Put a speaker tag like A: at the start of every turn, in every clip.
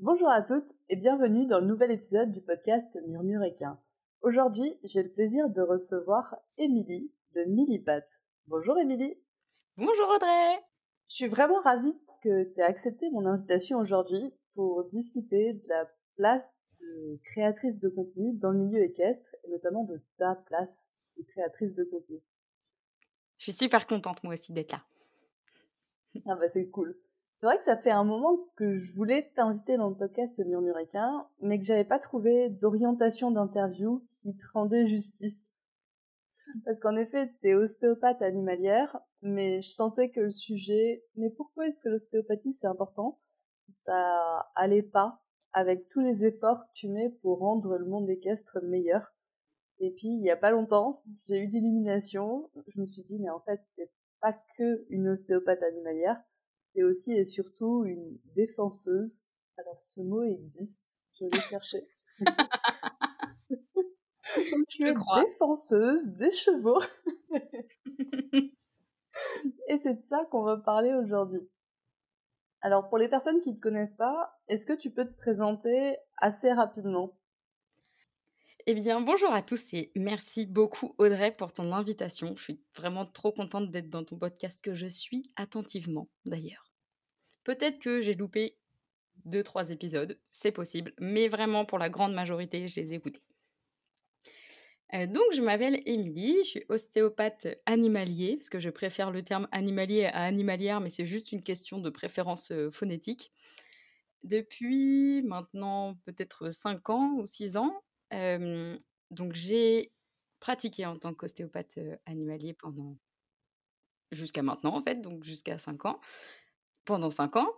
A: Bonjour à toutes et bienvenue dans le nouvel épisode du podcast Murmure Équin. Aujourd'hui, j'ai le plaisir de recevoir Émilie de Millipat. Bonjour Émilie.
B: Bonjour Audrey.
A: Je suis vraiment ravie que tu aies accepté mon invitation aujourd'hui pour discuter de la place de créatrice de contenu dans le milieu équestre et notamment de ta place de créatrice de contenu.
B: Je suis super contente moi aussi d'être là.
A: Ah bah c'est cool. C'est vrai que ça fait un moment que je voulais t'inviter dans le podcast Murmuréquin, mais que j'avais pas trouvé d'orientation d'interview qui te rendait justice. Parce qu'en effet, t'es ostéopathe animalière, mais je sentais que le sujet, mais pourquoi est-ce que l'ostéopathie c'est important? Ça allait pas avec tous les efforts que tu mets pour rendre le monde équestre meilleur. Et puis, il y a pas longtemps, j'ai eu d'illumination. Je me suis dit, mais en fait, t'es pas que une ostéopathe animalière, et aussi et surtout une défenseuse. Alors ce mot existe, je l'ai cherché. je es crois. défenseuse des chevaux. et c'est de ça qu'on va parler aujourd'hui. Alors pour les personnes qui ne te connaissent pas, est-ce que tu peux te présenter assez rapidement?
B: Eh bien, bonjour à tous et merci beaucoup Audrey pour ton invitation. Je suis vraiment trop contente d'être dans ton podcast que je suis attentivement d'ailleurs. Peut-être que j'ai loupé deux, trois épisodes, c'est possible, mais vraiment pour la grande majorité, je les ai écoutés. Euh, donc, je m'appelle Émilie, je suis ostéopathe animalier, parce que je préfère le terme animalier à animalière, mais c'est juste une question de préférence euh, phonétique. Depuis maintenant peut-être 5 ans ou 6 ans, donc j'ai pratiqué en tant qu'ostéopathe animalier pendant jusqu'à maintenant en fait, donc jusqu'à 5 ans, pendant 5 ans.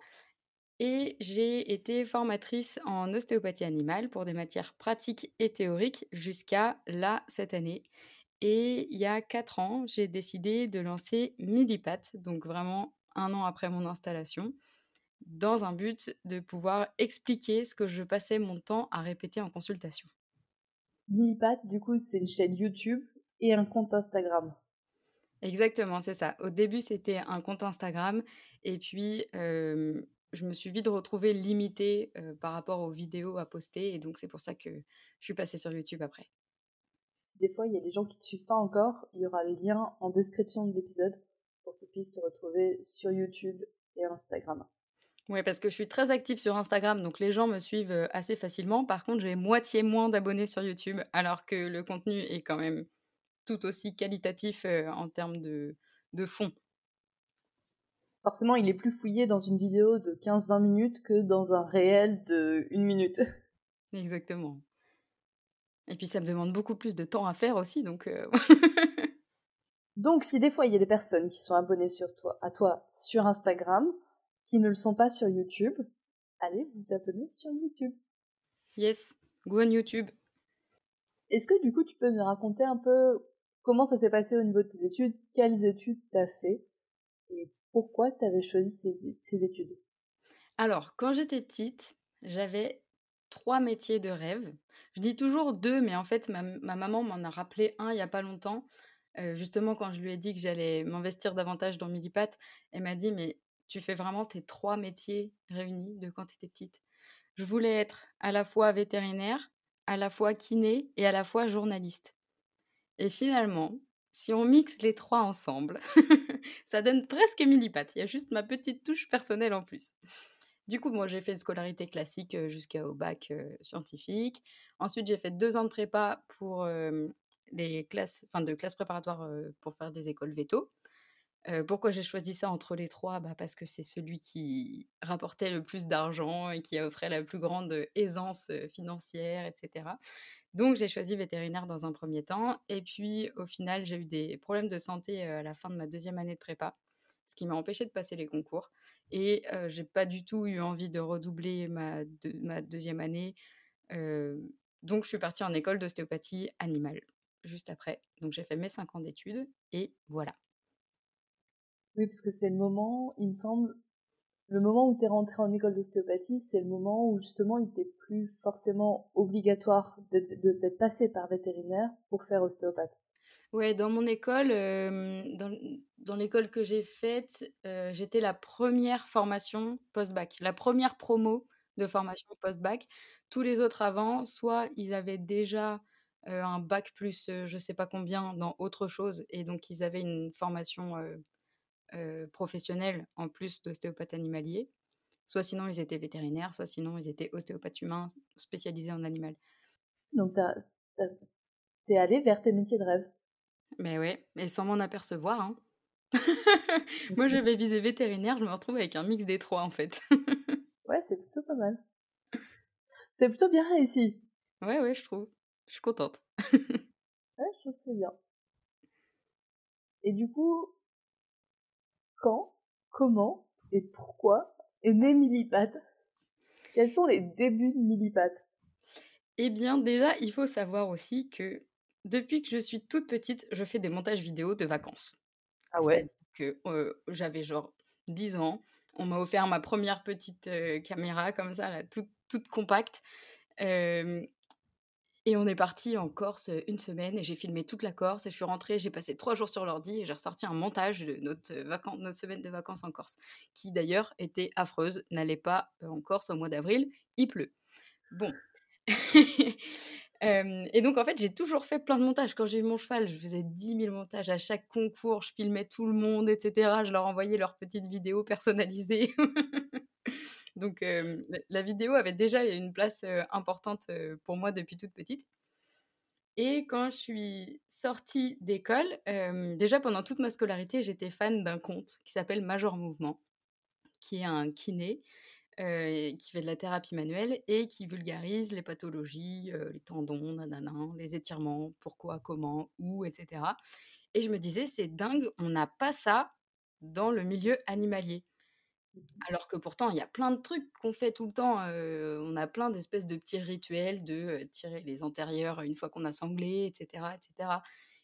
B: Et j'ai été formatrice en ostéopathie animale pour des matières pratiques et théoriques jusqu'à là, cette année. Et il y a 4 ans, j'ai décidé de lancer Millipat, donc vraiment un an après mon installation, dans un but de pouvoir expliquer ce que je passais mon temps à répéter en consultation.
A: Millipat, du coup, c'est une chaîne YouTube et un compte Instagram.
B: Exactement, c'est ça. Au début, c'était un compte Instagram et puis je me suis vite retrouvée limitée par rapport aux vidéos à poster et donc c'est pour ça que je suis passée sur YouTube après.
A: Si des fois il y a des gens qui ne te suivent pas encore, il y aura le lien en description de l'épisode pour qu'ils puissent te retrouver sur YouTube et Instagram.
B: Oui, parce que je suis très active sur Instagram, donc les gens me suivent assez facilement. Par contre, j'ai moitié moins d'abonnés sur YouTube, alors que le contenu est quand même tout aussi qualitatif en termes de, de fond.
A: Forcément, il est plus fouillé dans une vidéo de 15-20 minutes que dans un réel de 1 minute.
B: Exactement. Et puis ça me demande beaucoup plus de temps à faire aussi, donc.
A: donc, si des fois il y a des personnes qui sont abonnées sur toi, à toi sur Instagram, qui ne le sont pas sur YouTube, allez vous abonner sur YouTube.
B: Yes, go on YouTube.
A: Est-ce que du coup tu peux nous raconter un peu comment ça s'est passé au niveau de tes études, quelles études tu as fait? Et pourquoi tu avais choisi ces, études?
B: Alors, quand j'étais petite, j'avais trois métiers de rêve. Je dis toujours deux, mais en fait, ma, maman m'en a rappelé un il n'y a pas longtemps. Euh, justement, quand je lui ai dit que j'allais m'investir davantage dans Millipat, elle m'a dit Mais tu fais vraiment tes trois métiers réunis de quand tu étais petite. Je voulais être à la fois vétérinaire, à la fois kiné et à la fois journaliste. Et finalement, si on mixe les trois ensemble, ça donne presque Millipat. Il y a juste ma petite touche personnelle en plus. Du coup, moi, j'ai fait une scolarité classique jusqu'au bac scientifique. Ensuite, j'ai fait deux ans de prépa pour les classes, enfin de classes préparatoires pour faire des écoles veto pourquoi j'ai choisi ça entre les trois? Bah Parce que c'est celui qui rapportait le plus d'argent et qui offrait la plus grande aisance financière, etc. Donc j'ai choisi vétérinaire dans un premier temps. Et puis au final, j'ai eu des problèmes de santé à la fin de ma deuxième année de prépa. ce qui m'a empêché de passer les concours. Et j'ai pas du tout eu envie de redoubler ma, ma deuxième année. donc, je suis partie en école d'ostéopathie animale juste après. Donc, j'ai fait mes cinq ans d'études et voilà.
A: Oui, parce que c'est le moment, il me semble, le moment où tu es rentré en école d'ostéopathie, c'est le moment où justement il n'était plus forcément obligatoire d'être passé par vétérinaire pour faire ostéopathe.
B: Ouais, dans mon école, dans, dans l'école que j'ai faite, j'étais la première formation post-bac, la première promo de formation post-bac. Tous les autres avant, soit ils avaient déjà un bac plus je sais pas combien dans autre chose et donc ils avaient une formation professionnelle en plus d'ostéopathe animalier. Soit sinon ils étaient vétérinaires, soit sinon ils étaient ostéopathes humains spécialisés en animal.
A: Donc t'es allé vers tes métiers de rêve.
B: Mais ouais, et sans m'en apercevoir. Hein. Moi, je vais viser vétérinaire, je me retrouve avec un mix des trois en fait.
A: ouais, c'est plutôt pas mal. C'est plutôt bien réussi.
B: Ouais, ouais, je trouve. Je suis contente.
A: ouais, je trouve que c'est bien. Et du coup, quand, comment et pourquoi est né Millipat Quels sont les débuts de Millipat
B: Eh bien, déjà, il faut savoir aussi que depuis que je suis toute petite, je fais des montages vidéo de vacances.
A: Ah ouais?
B: Que j'avais genre 10 ans. On m'a offert ma première petite caméra comme ça, là, toute, toute compacte. Et on est parti en Corse une semaine et j'ai filmé toute la Corse et je suis rentrée, j'ai passé trois jours sur l'ordi et j'ai ressorti un montage de notre, semaine de vacances en Corse, qui d'ailleurs était affreuse, n'allait pas en Corse au mois d'avril, il pleut. Bon. et donc, en fait, j'ai toujours fait plein de montages. Quand j'ai eu mon cheval, je faisais 10 000 montages à chaque concours, je filmais tout le monde, etc. Je leur envoyais leurs petites vidéos personnalisées. donc, la, vidéo avait déjà une place importante pour moi depuis toute petite. Et quand je suis sortie d'école, déjà pendant toute ma scolarité, j'étais fan d'un conte qui s'appelle Major Mouvement, qui est un kiné qui fait de la thérapie manuelle et qui vulgarise les pathologies, les tendons, nanana, les étirements, pourquoi, comment, où, etc. Et je me disais, c'est dingue, on n'a pas ça dans le milieu animalier. Mmh Alors que pourtant, il y a plein de trucs qu'on fait tout le temps. on a plein d'espèces de petits rituels de tirer les antérieurs une fois qu'on a sanglé, etc., etc.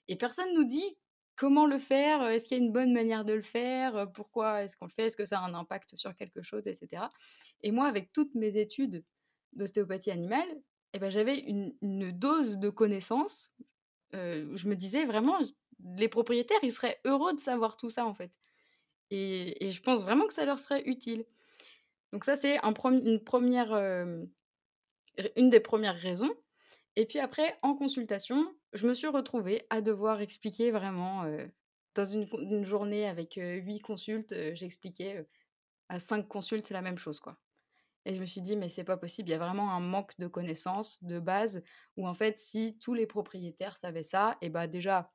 B: Et personne nous dit comment le faire Est-ce qu'il y a une bonne manière de le faire Pourquoi est-ce qu'on le fait Est-ce que ça a un impact sur quelque chose, etc. Et moi, avec toutes mes études d'ostéopathie animale, eh ben, j'avais une, dose de connaissances. je me disais vraiment, les propriétaires, ils seraient heureux de savoir tout ça, en fait. Et, je pense vraiment que ça leur serait utile. Donc ça, c'est un une première, une des premières raisons. Et puis après, en consultation, je me suis retrouvée à devoir expliquer vraiment, dans une, journée avec huit consultes, j'expliquais à cinq consultes la même chose, quoi. Et je me suis dit, mais c'est pas possible, il y a vraiment un manque de connaissances de base, où en fait, si tous les propriétaires savaient ça, et bah déjà,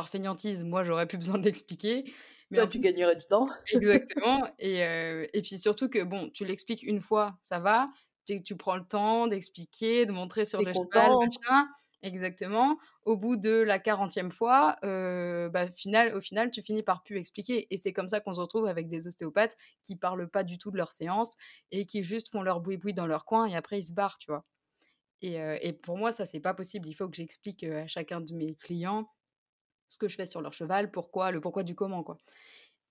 B: par fainéantise, moi, j'aurais plus besoin d'expliquer.
A: Mais Toi, tu gagnerais du temps.
B: Exactement. Et, et puis surtout que, bon, tu l'expliques une fois, ça va, tu, tu prends le temps d'expliquer, de montrer sur le cheval, machin. Exactement. Au bout de la 40e fois, bah, final, au final, tu finis par plus expliquer. Et c'est comme ça qu'on se retrouve avec des ostéopathes qui parlent pas du tout de leur séance et qui juste font leur boui-boui dans leur coin et après ils se barrent, tu vois. Et, et pour moi, ça, c'est pas possible. Il faut que j'explique à chacun de mes clients ce que je fais sur leur cheval, pourquoi, le pourquoi du comment, quoi.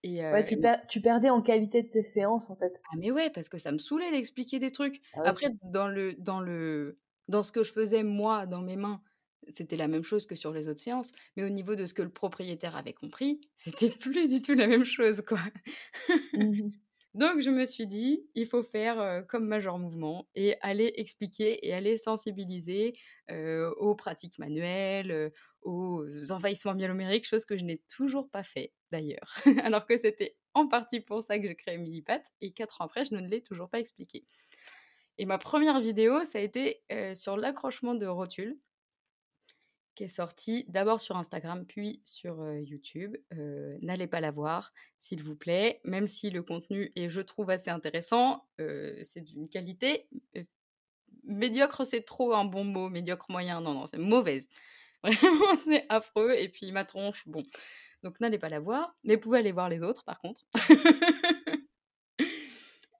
A: Et, ouais, tu, tu, perdais en qualité de tes séances, en fait.
B: Ah, mais ouais, parce que ça me saoulait d'expliquer des trucs. Ah après, dans le, dans le, dans ce que je faisais moi, dans mes mains, c'était la même chose que sur les autres séances, mais au niveau de ce que le propriétaire avait compris, c'était plus du tout la même chose, quoi. Mmh Donc je me suis dit, il faut faire comme Major Mouvement et aller expliquer et aller sensibiliser aux pratiques manuelles, aux envahissements myélomériques, chose que je n'ai toujours pas fait d'ailleurs, alors que c'était en partie pour ça que j'ai créé Millipat, et quatre ans après, je ne l'ai toujours pas expliqué. Et ma première vidéo, ça a été sur l'accrochement de rotules, qui est sortie d'abord sur Instagram, puis sur YouTube. N'allez pas la voir, s'il vous plaît, même si le contenu est, je trouve, assez intéressant, c'est d'une qualité médiocre, c'est trop un bon mot, médiocre moyen, non, non, c'est mauvaise. Vraiment, c'est affreux. Et puis ma tronche, bon, Donc n'allez pas la voir, mais vous pouvez aller voir les autres par contre.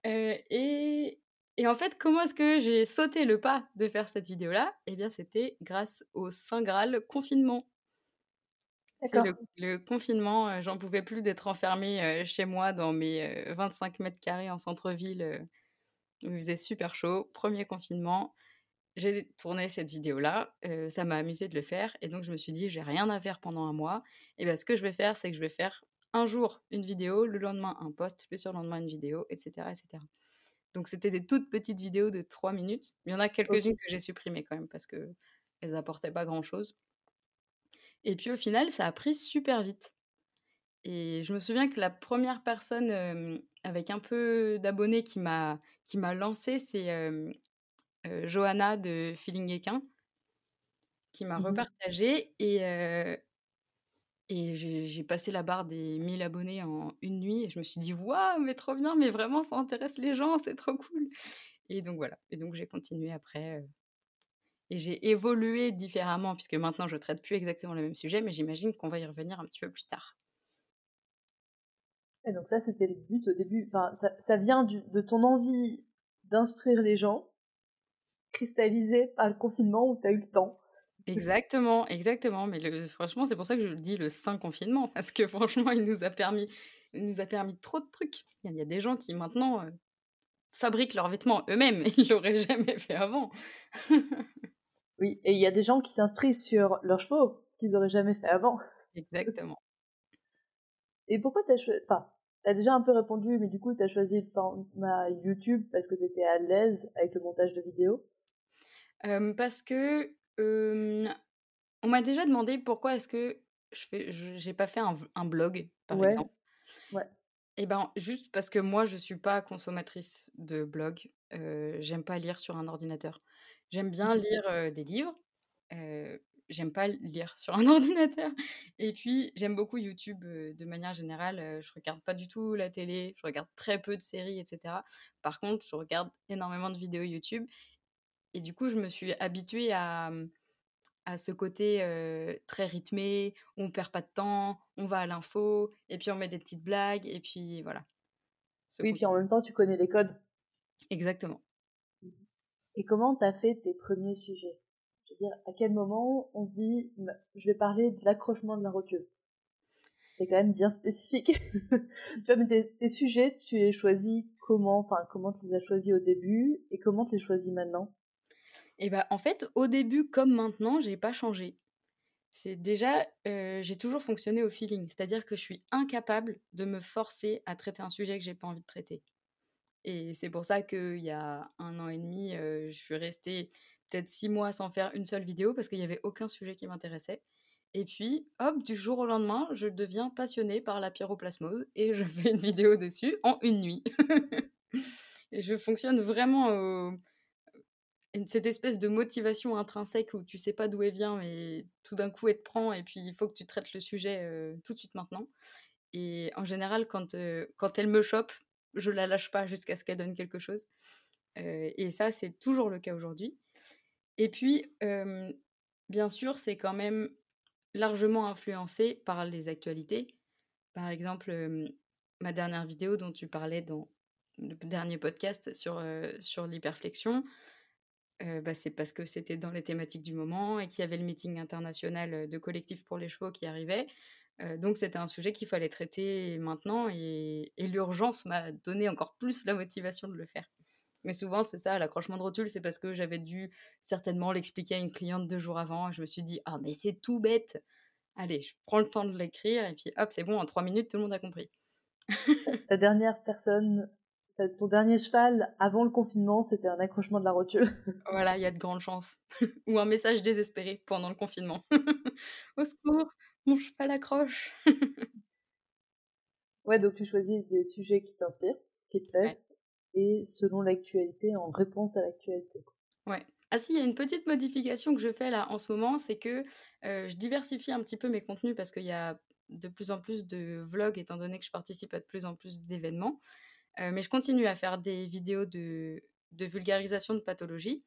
B: Et, et en fait, comment est-ce que j'ai sauté le pas de faire cette vidéo-là? Eh bien, c'était grâce au Saint Graal confinement. C'est le, le confinement, euh, j'en pouvais plus d'être enfermée euh, chez moi dans mes euh, 25 mètres carrés en centre-ville. euh, il faisait super chaud. Premier confinement, j'ai tourné cette vidéo-là. euh, ça m'a amusé de le faire. Et donc, je me suis dit, j'ai rien à faire pendant un mois. Et bien, ce que je vais faire, c'est que je vais faire un jour une vidéo, le lendemain un post, le surlendemain une vidéo, etc. etc. Donc, c'était des toutes petites vidéos de 3 minutes. Il y en a quelques-unes que j'ai supprimées quand même parce qu'elles n'apportaient pas grand-chose. Et puis, au final, ça a pris super vite. Et je me souviens que la première personne euh, avec un peu d'abonnés qui m'a qui m'a lancé, c'est euh, euh, Johanna de Feeling Equin qui m'a
A: Mhm.
B: repartagé et, et j'ai passé la barre des 1000 abonnés en une nuit et je me suis dit waouh mais trop bien mais vraiment ça intéresse les gens c'est trop cool et donc voilà et donc j'ai continué après euh, et j'ai évolué différemment puisque maintenant je traite plus exactement le même sujet mais j'imagine qu'on va y revenir un petit peu plus tard
A: Et donc ça, c'était le but au début. Enfin, ça, ça vient de ton envie d'instruire les gens, cristallisé par le confinement où tu as eu le temps.
B: Exactement, exactement. Mais le, franchement, c'est pour ça que je dis le saint confinement, parce que franchement, il nous a permis, il nous a permis trop de trucs. Il y a, il y a des gens qui maintenant euh, fabriquent leurs vêtements eux-mêmes, ils l'auraient jamais fait avant.
A: Oui, et il y a des gens qui s'instruisent sur leurs chevaux, ce qu'ils auraient jamais fait avant.
B: Exactement.
A: Et pourquoi t'as choisi... Enfin, t'as déjà un peu répondu, mais du coup, t'as choisi le format YouTube parce que t'étais à l'aise avec le montage de vidéos?
B: Euh, parce que euh, on m'a déjà demandé pourquoi est-ce que je fais, j'ai pas fait un, blog, par
A: Ouais,
B: exemple.
A: ouais.
B: Eh ben, juste parce que moi, je suis pas consommatrice de blog. euh, j'aime pas lire sur un ordinateur. J'aime bien lire euh, des livres. j'aime pas lire sur un ordinateur. Et puis, j'aime beaucoup YouTube de manière générale. je regarde pas du tout la télé. Je regarde très peu de séries, etc. Par contre, je regarde énormément de vidéos YouTube. Et du coup, je me suis habituée à, à ce côté euh, très rythmé, on perd pas de temps, on va à l'info, et puis on met des petites blagues, et puis voilà. Ce
A: Oui,
B: côté-
A: puis en même temps, tu connais les codes.
B: Exactement.
A: Et comment t'as fait tes premiers sujets? Je veux dire, à quel moment on se dit, bah, je vais parler de l'accrochement de la rotule C'est quand même bien spécifique. tu vois, mais tes, tes sujets, tu les choisis comment? Enfin, comment tu les as choisis au début et comment tu les choisis maintenant?
B: Et bah en fait, au début comme maintenant, j'ai pas changé. C'est déjà, euh, j'ai toujours fonctionné au feeling, c'est-à-dire que je suis incapable de me forcer à traiter un sujet que j'ai pas envie de traiter. Et c'est pour ça qu'il y a un an et demi, euh, je suis restée peut-être six mois sans faire une seule vidéo parce qu'il n'y avait aucun sujet qui m'intéressait. Et puis, hop, du jour au lendemain, je deviens passionnée par la pyroplasmose et je fais une vidéo dessus en une nuit. et je fonctionne vraiment au, cette espèce de motivation intrinsèque où tu sais pas d'où elle vient, mais tout d'un coup elle te prend et puis il faut que tu traites le sujet euh, tout de suite maintenant. Et en général, quand, euh, quand elle me chope, je la lâche pas jusqu'à ce qu'elle donne quelque chose. Euh, et ça, c'est toujours le cas aujourd'hui. Et puis, bien sûr, c'est quand même largement influencé par les actualités. Par exemple, ma dernière vidéo dont tu parlais dans le dernier podcast sur, sur l'hyperflexion, bah, c'est parce que c'était dans les thématiques du moment et qu'il y avait le meeting international de collectif pour les chevaux qui arrivait. Donc c'était un sujet qu'il fallait traiter maintenant et, l'urgence m'a donné encore plus la motivation de le faire. Mais souvent c'est ça, l'accrochement de rotule, c'est parce que j'avais dû certainement l'expliquer à une cliente deux jours avant et je me suis dit ah mais c'est tout bête. Allez, je prends le temps de l'écrire et puis hop c'est bon en trois minutes tout le monde a compris.
A: Ta dernière personne, ton dernier cheval avant le confinement, c'était un accrochement de la rotule.
B: Voilà, il y a de grandes chances. Ou un message désespéré pendant le confinement. Au secours, mon cheval accroche.
A: ouais, donc tu choisis des sujets qui t'inspirent, qui te plaisent, et selon l'actualité, en réponse à l'actualité.
B: Ouais. Ah si, il y a une petite modification que je fais là en ce moment, c'est que euh, je diversifie un petit peu mes contenus parce qu'il y a de plus en plus de vlogs étant donné que je participe à de plus en plus d'événements. Euh, mais je continue à faire des vidéos de, de vulgarisation de pathologie.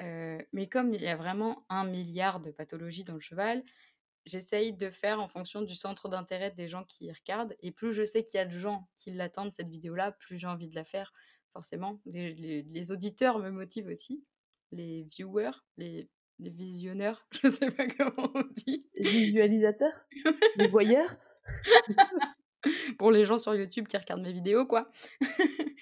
B: Euh, mais comme il y a vraiment un milliard de pathologies dans le cheval, j'essaye de faire en fonction du centre d'intérêt des gens qui regardent. Et plus je sais qu'il y a de gens qui l'attendent, cette vidéo-là, plus j'ai envie de la faire, forcément. Les, les- les auditeurs me motivent aussi, les viewers, les, les visionneurs, je sais pas comment on dit.
A: Les visualisateurs? Les voyeurs?
B: pour les gens sur YouTube qui regardent mes vidéos, quoi.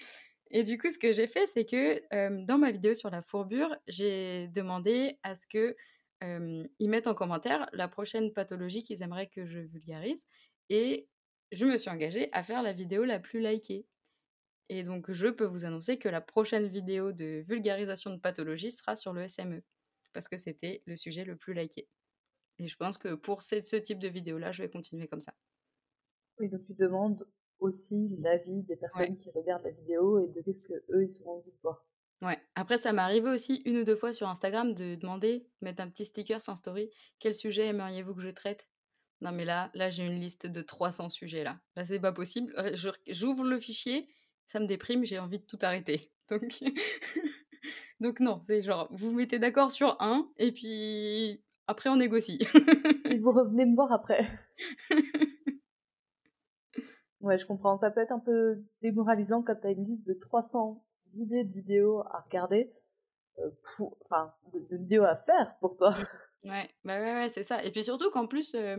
B: Et du coup, ce que j'ai fait, c'est que dans ma vidéo sur la fourbure, j'ai demandé à ce que ils mettent en commentaire la prochaine pathologie qu'ils aimeraient que je vulgarise. Et je me suis engagée à faire la vidéo la plus likée. Et donc, je peux vous annoncer que la prochaine vidéo de vulgarisation de pathologie sera sur le SME, parce que c'était le sujet le plus liké. Et je pense que pour ce type de vidéo-là, je vais continuer comme ça.
A: Oui, donc tu demandes aussi l'avis des personnes
B: Ouais.
A: qui regardent la vidéo et de qu'est-ce que eux ils ont envie de voir.
B: Ouais. Après, ça m'est arrivé aussi une ou deux fois sur Instagram de demander, mettre un petit sticker sans story, quel sujet aimeriez-vous que je traite? Non, mais là, là j'ai une liste de 300 sujets là. Là, c'est pas possible. J'ouvre le fichier, ça me déprime, j'ai envie de tout arrêter. Donc, donc non, c'est genre, vous vous mettez d'accord sur un, et puis après, on négocie.
A: Et vous revenez me voir après. Ouais, je comprends. Ça peut être un peu démoralisant quand t'as une liste de 300 idées de vidéos à regarder, euh, enfin, de, vidéos à faire pour toi.
B: Ouais, bah ouais, c'est ça. Et puis surtout qu'en plus, euh,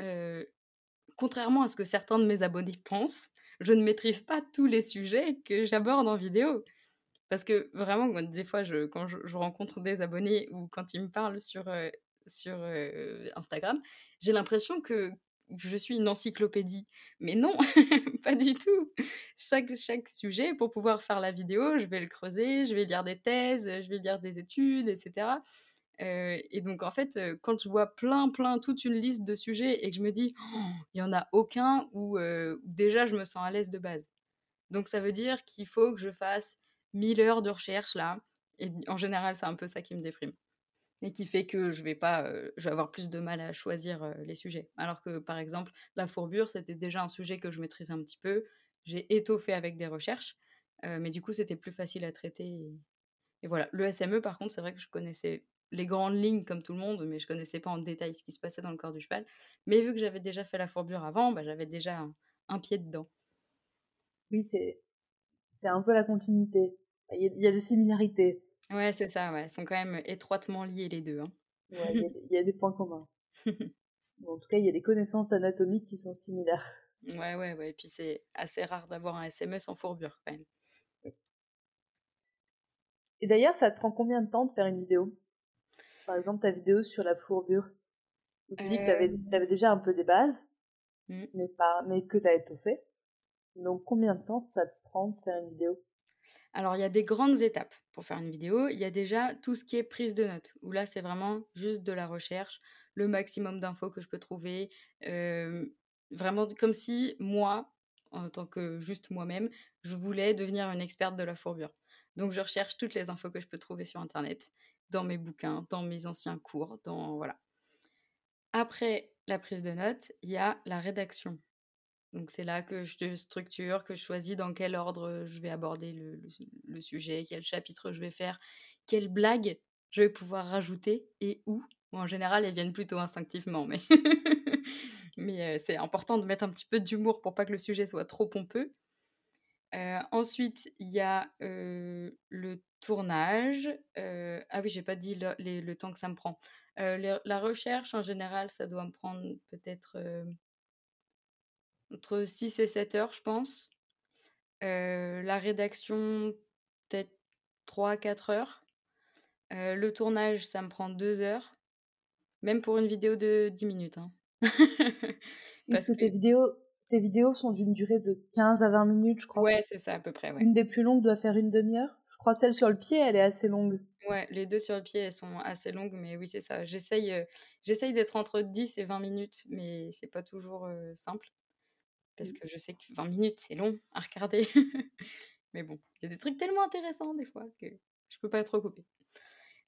B: euh, contrairement à ce que certains de mes abonnés pensent, je ne maîtrise pas tous les sujets que j'aborde en vidéo. Parce que vraiment, des fois, quand je, je rencontre des abonnés ou quand ils me parlent sur, sur Instagram, j'ai l'impression que je suis une encyclopédie. Mais non, pas du tout. Chaque, sujet, pour pouvoir faire la vidéo, je vais le creuser, je vais lire des thèses, je vais lire des études, etc. Euh, et donc, en fait, euh, quand je vois plein, plein, toute une liste de sujets et que je me dis, Oh, il y en a aucun euh, où déjà je me sens à l'aise de base. Donc, ça veut dire qu'il faut que je fasse 1000 heures de recherche là. Et en général, c'est un peu ça qui me déprime. Et qui fait que je vais pas, je vais avoir plus de mal à choisir les sujets. Alors que, par exemple, la fourbure, c'était déjà un sujet que je maîtrisais un petit peu. J'ai étoffé avec des recherches. mais du coup, c'était plus facile à traiter. Et, voilà. Le SME, par contre, c'est vrai que je connaissais les grandes lignes comme tout le monde, mais je connaissais pas en détail ce qui se passait dans le corps du cheval. Mais vu que j'avais déjà fait la fourbure avant, bah, j'avais déjà un, pied dedans.
A: Oui, c'est, c'est un peu la continuité. Il y il y a des similarités.
B: Ouais, c'est ça, ouais. Ils sont quand même étroitement liés les deux. hein.
A: Ouais, il, y a, il y a des points communs. En tout cas, il y a des connaissances anatomiques qui sont similaires.
B: ouais, ouais, ouais. Et puis c'est assez rare d'avoir un SME sans fourbure quand même.
A: Et d'ailleurs, ça te prend combien de temps de faire une vidéo? Par exemple, ta vidéo sur la fourbure, où tu dis que tu avais,
B: Euh,
A: déjà un peu des bases,
B: Mm.
A: mais, pas, mais que tu as étoffé. Donc, combien de temps ça te prend de faire une vidéo?
B: Alors, il y a des grandes étapes pour faire une vidéo. Il y a déjà tout ce qui est prise de notes, où là, c'est vraiment juste de la recherche, le maximum d'infos que je peux trouver. euh, vraiment comme si moi, en tant que juste moi-même, je voulais devenir une experte de la fourbure. Donc, je recherche toutes les infos que je peux trouver sur Internet, dans mes bouquins, dans mes anciens cours, dans... Voilà. Après la prise de notes, il y a la rédaction. Donc c'est là que je structure, que je choisis dans quel ordre je vais aborder le, sujet, quel chapitre je vais faire, quelle blague je vais pouvoir rajouter et où. En général, elles viennent plutôt instinctivement, mais, mais c'est important de mettre un petit peu d'humour pour pas que le sujet soit trop pompeux. Ensuite, il y a le tournage. Ah oui, j'ai pas dit le, temps que ça me prend. La recherche, en général, ça doit me prendre peut-être entre 6 et 7 heures, je pense. Euh, la rédaction, peut-être 3 à 4 heures. Euh, le tournage, ça me prend 2 heures. Même pour une vidéo de 10 minutes. hein.
A: Parce que
B: que,
A: tes vidéos, tes vidéos sont d'une durée de 15 à 20 minutes, je crois.
B: ouais, c'est ça à peu près, ouais.
A: Une des plus longues doit faire une demi-heure. Je crois celle sur le pied, elle est assez longue.
B: Ouais, les deux sur le pied, elles sont assez longues, mais oui, c'est ça. J'essaye, euh, j'essaye d'être entre 10 et 20 minutes, mais c'est pas toujours euh, simple. Parce
A: Mm.
B: que je sais que 20 minutes, c'est long à regarder. mais bon, il y a des trucs tellement intéressants des fois que je peux pas trop couper.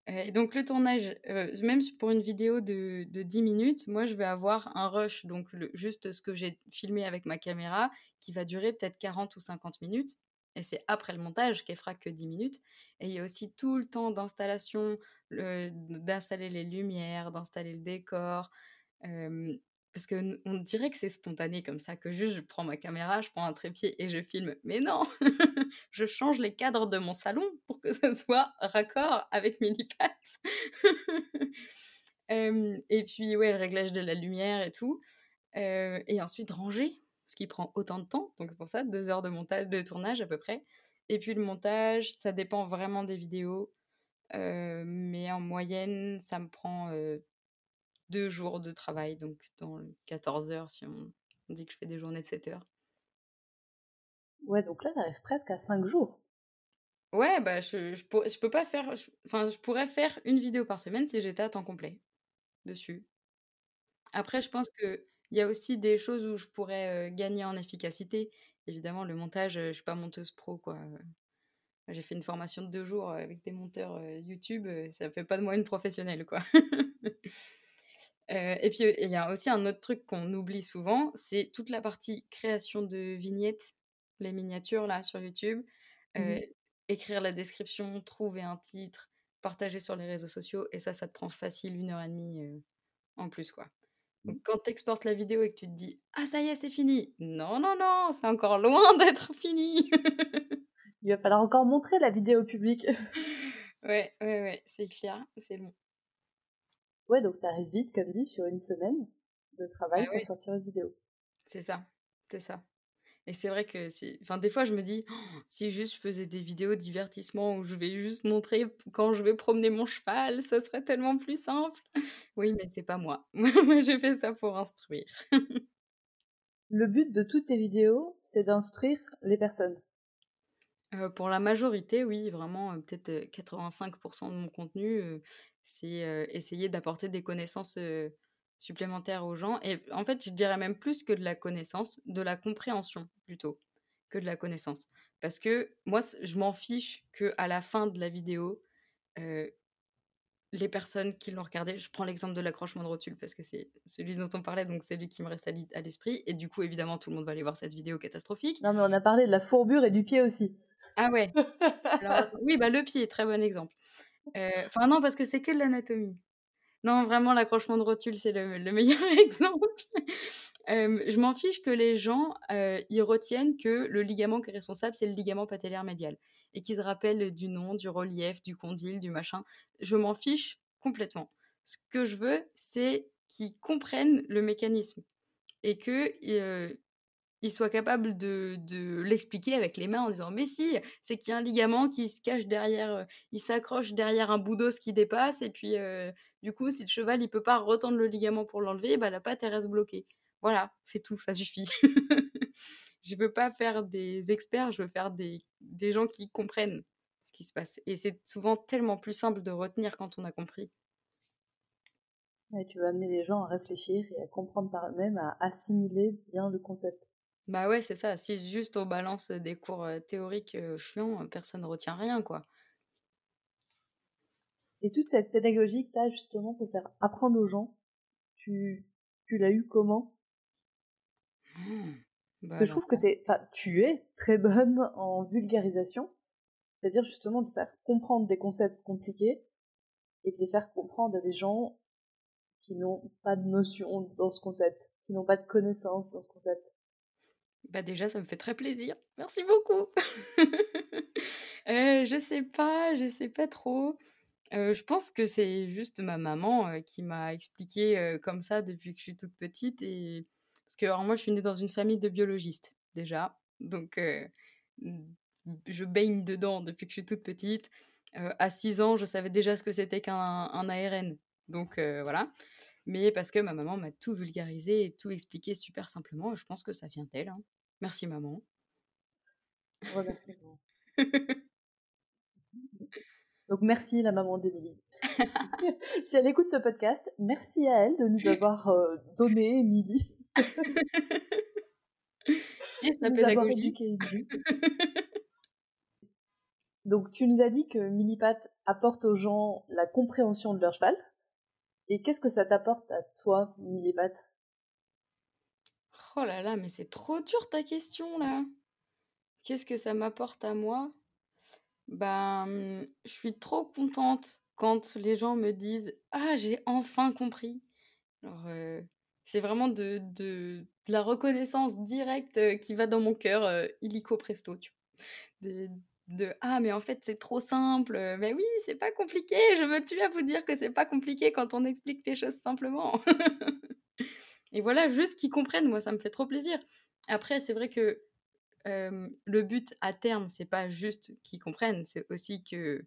B: Euh, et donc le tournage, euh, même pour une vidéo de, de 10 minutes, moi je vais avoir un rush, donc le- juste ce que j'ai filmé avec ma caméra, qui va durer peut-être 40 ou 50 minutes. Et c'est après le montage qu'elle fera que 10 minutes. Et il y a aussi tout le temps d'installation, le- d'installer les lumières, d'installer le décor, parce que on dirait que c'est spontané comme ça, que juste je prends ma caméra, je prends un trépied et je filme. Mais non, je change les cadres de mon salon pour que ce soit raccord avec Minipat. et puis ouais, le réglage de la lumière et tout. et ensuite ranger, ce qui prend autant de temps. Donc c'est pour ça, deux heures de montage, de tournage à peu près. Et puis le montage, ça dépend vraiment des vidéos. mais en moyenne, ça me prend deux jours de travail, donc dans 14 heures si on, dit que je fais des journées de 7 heures.
A: Ouais, donc là, t'arrives presque à 5 jours.
B: Ouais, bah je, je, je peux pas faire. Enfin, je, pourrais faire une vidéo par semaine si j'étais à temps complet dessus. Après, je pense qu'il y a aussi des choses où je pourrais gagner en efficacité. Évidemment, le montage, je suis pas monteuse pro, quoi. J'ai fait une formation de deux jours avec des monteurs YouTube, ça fait pas de moi une professionnelle, quoi. et puis, il y a aussi un autre truc qu'on oublie souvent, c'est toute la partie création de vignettes, les miniatures là sur YouTube, mmh écrire la description, trouver un titre, partager sur les réseaux sociaux, et ça, ça te prend facile une heure et demie en plus, quoi. Donc, mmh. quand tu exportes la vidéo et que tu te dis Ah, ça y est, c'est fini. Non, non, non, c'est encore loin d'être fini.
A: Il va falloir encore montrer la vidéo publique.
B: ouais, ouais, ouais, c'est clair, c'est long.
A: Ouais, donc t'arrives vite, comme dit, sur une semaine de travail ah pour sortir une vidéo.
B: C'est ça, c'est ça. Et c'est vrai que. Enfin, des fois, je me dis, «Oh, si juste je faisais des vidéos divertissement où je vais juste montrer quand je vais promener mon cheval, ça serait tellement plus simple. Oui, mais c'est pas moi. Moi, j'ai fait ça pour instruire.
A: Le but de toutes tes vidéos, c'est d'instruire les personnes.
B: pour la majorité, oui, vraiment, peut-être 85% de mon contenu, c'est essayer d'apporter des connaissances supplémentaires aux gens. Et en fait, je dirais même plus que de la connaissance, de la compréhension plutôt que de la connaissance. Parce que moi, je m'en fiche que à la fin de la vidéo, les personnes qui l'ont regardé, je prends l'exemple de l'accrochement de rotule parce que c'est celui dont on parlait, donc c'est lui qui me reste à l'esprit. Et du coup, évidemment, tout le monde va aller voir cette vidéo catastrophique.
A: Non, mais on a parlé de la fourbure et du pied aussi.
B: Ah ouais. oui, bah le pied, très bon exemple. Enfin non, parce que c'est que de l'anatomie. Non, vraiment, l'accrochement de rotule, c'est le, meilleur exemple. je m'en fiche que les gens ils retiennent que le ligament qui est responsable, c'est le ligament patellaire médial. Et qu'ils se rappellent du nom, du relief, du condyle, du machin. Je m'en fiche complètement. Ce que je veux, c'est qu'ils comprennent le mécanisme. Et que il soit capable de, l'expliquer avec les mains en disant mais si c'est qu'il y a un ligament qui se cache derrière euh, il s'accroche derrière un bout d'os qui dépasse et puis euh, du coup si le cheval il peut pas retendre le ligament pour l'enlever bah la patte reste bloquée. Voilà c'est tout ça suffit. Je veux pas faire des experts je veux faire des, des gens qui comprennent ce qui se passe et c'est souvent tellement plus simple de retenir quand on a compris.
A: Tu vas amener les gens à réfléchir et à comprendre par eux-mêmes, à assimiler bien le concept.
B: Bah ouais, c'est ça. Si juste on balance des cours théoriques chiants, personne ne retient rien, quoi.
A: Et toute cette pédagogie que tu as justement pour faire apprendre aux gens, tu, tu l'as eu comment? Mmh. Parce bah que je trouve que tu es très bonne en vulgarisation, c'est-à-dire justement de faire comprendre des concepts compliqués et de les faire comprendre à des gens qui n'ont pas de notion dans ce concept, qui n'ont pas de connaissances dans ce concept.
B: Bah déjà, ça me fait très plaisir. Merci beaucoup. euh, je sais pas, je sais pas trop. je pense que c'est juste ma maman qui m'a expliqué comme ça depuis que je suis toute petite. Et... Parce que moi, je suis née dans une famille de biologistes, déjà. Donc, je baigne dedans depuis que je suis toute petite. à 6 ans, je savais déjà ce que c'était qu'un ARN. Donc, voilà mais parce que ma maman m'a tout vulgarisé et tout expliqué super simplement. Je pense que ça vient d'elle. Hein. Merci maman.
A: Donc merci la maman d'Emilie. si elle écoute ce podcast, merci à elle de nous avoir euh, donné Émilie. et sa pédagogie. Donc tu nous as dit que Millipat apporte aux gens la compréhension de leur cheval. Et qu'est-ce que ça t'apporte à toi, Millipat
B: Oh là là, mais c'est trop dur ta question là. Qu'est-ce que ça m'apporte à moi? Ben, je suis trop contente quand les gens me disent Ah, j'ai enfin compris. Alors, heu, c'est vraiment de la reconnaissance directe, heu, qui va dans mon cœur, heu, illico presto, tu de de: «Ah mais en fait c'est trop simple, heu, mais oui, c'est pas compliqué, je me tue à vous dire que c'est pas compliqué quand on explique les choses simplement». Et voilà, juste qu'ils comprennent, moi ça me fait trop plaisir. Après c'est vrai que, le but à terme, c'est pas juste qu'ils comprennent, c'est aussi que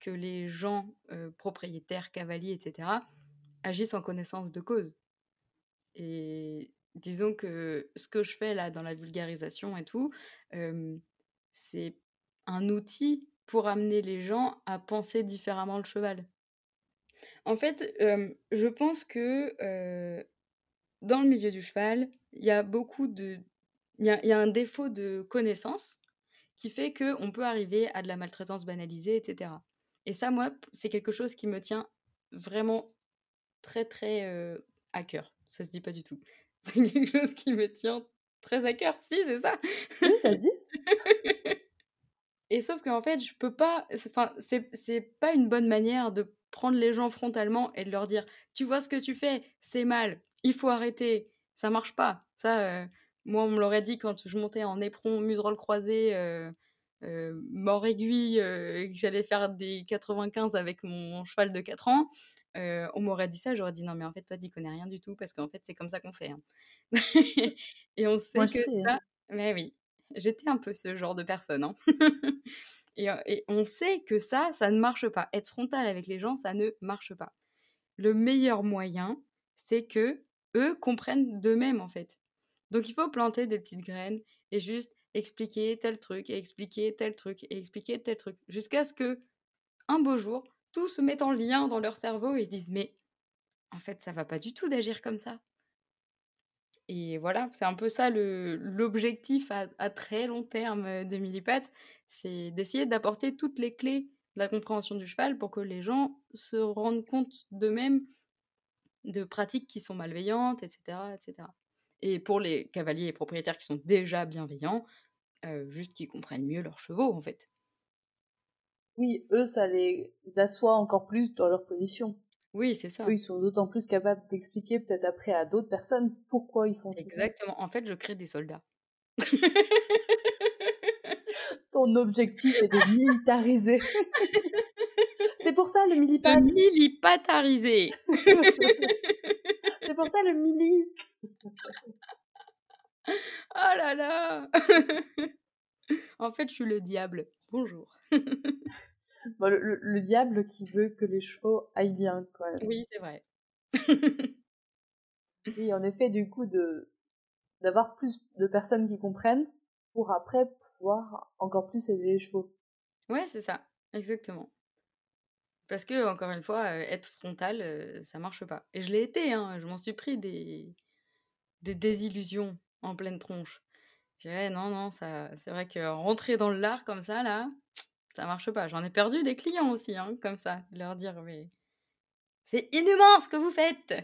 B: que les gens, propriétaires, cavaliers et cetera, agissent en connaissance de cause. Et disons que ce que je fais là dans la vulgarisation et tout, c'est un outil pour amener les gens à penser différemment le cheval. En fait, je pense que, dans le milieu du cheval, il y a beaucoup de il y a il y a un défaut de connaissance qui fait qu'on peut arriver à de la maltraitance banalisée et cetera. Et ça, moi, c'est quelque chose qui me tient vraiment très, très, à cœur. Ça se dit pas du tout. C'est quelque chose qui me tient très à cœur. Si, c'est ça!
A: Oui, ça se dit.
B: Et sauf qu'en fait, je peux pas enfin, c'est pas une bonne manière de prendre les gens frontalement et de leur dire: «Tu vois ce que tu fais? C'est mal, il faut arrêter». Ça marche pas. Ça, heu, moi, on me l'aurait dit quand je montais en éperon, muserolle croisée, heu heu, mors aiguille, et que j'allais faire des 95 avec mon cheval de 4 ans, on m'aurait dit ça, j'aurais dit: «Non mais en fait, toi, tu y connais rien du tout parce qu'en fait, c'est comme ça qu'on fait, hein». Et on
A: Moi,
B: sait
A: je
B: que
A: hein.
B: ça mais oui, j'étais un peu ce genre de personne, hein. Et on sait que ça, ça ne marche pas. Être frontal avec les gens, ça ne marche pas. Le meilleur moyen, c'est qu'eux comprennent d'eux-mêmes, en fait. Donc il faut planter des petites graines et juste expliquer tel truc et expliquer tel truc et expliquer tel truc. Jusqu'à ce qu'un beau jour, tout se mette en lien dans leur cerveau et ils se disent: «Mais en fait, ça va pas du tout d'agir comme ça». Et voilà, c'est un peu ça l'objectif à très long terme, heu, de Millipatt, c'est d'essayer d'apporter toutes les clés de la compréhension du cheval pour que les gens se rendent compte d'eux-mêmes de pratiques qui sont malveillantes et cetera et pour les cavaliers et propriétaires qui sont déjà bienveillants, heu, juste qu'ils comprennent mieux leurs chevaux, en fait.
A: Oui, eux, ça les assoit encore plus dans leur position.
B: Oui, c'est
A: Eux,
B: ça.
A: ils sont d'autant plus capables d'expliquer peut-être après à d'autres personnes pourquoi ils font font.
B: Exactement. En fait, je crée des soldats.
A: Ton objectif est de militariser. C'est pour ça le
B: De
A: Millipatt!
B: milipatariser!
A: C'est pour ça le Milli!
B: Oh là là! En fait, je suis le diable. Bonjour.
A: Bah, le le le diable qui veut que les chevaux aillent bien, même.
B: Oui, c'est vrai.
A: Oui, en effet, du coup, de d'avoir plus de personnes qui comprennent pour après pouvoir encore plus aider les chevaux.
B: Ouais, c'est ça, exactement. Parce qu'encore une fois, heu, être frontal, heu, ça marche pas. Et je l'ai été, hein, je m'en suis pris des des désillusions en pleine tronche. Je dirais: «Non, non, ça c'est vrai que rentrer dans l'art comme ça là, ça marche pas». J'en ai perdu des clients aussi, hein, comme ça, leur dire: «Mais c'est inhumain ce que vous faites!»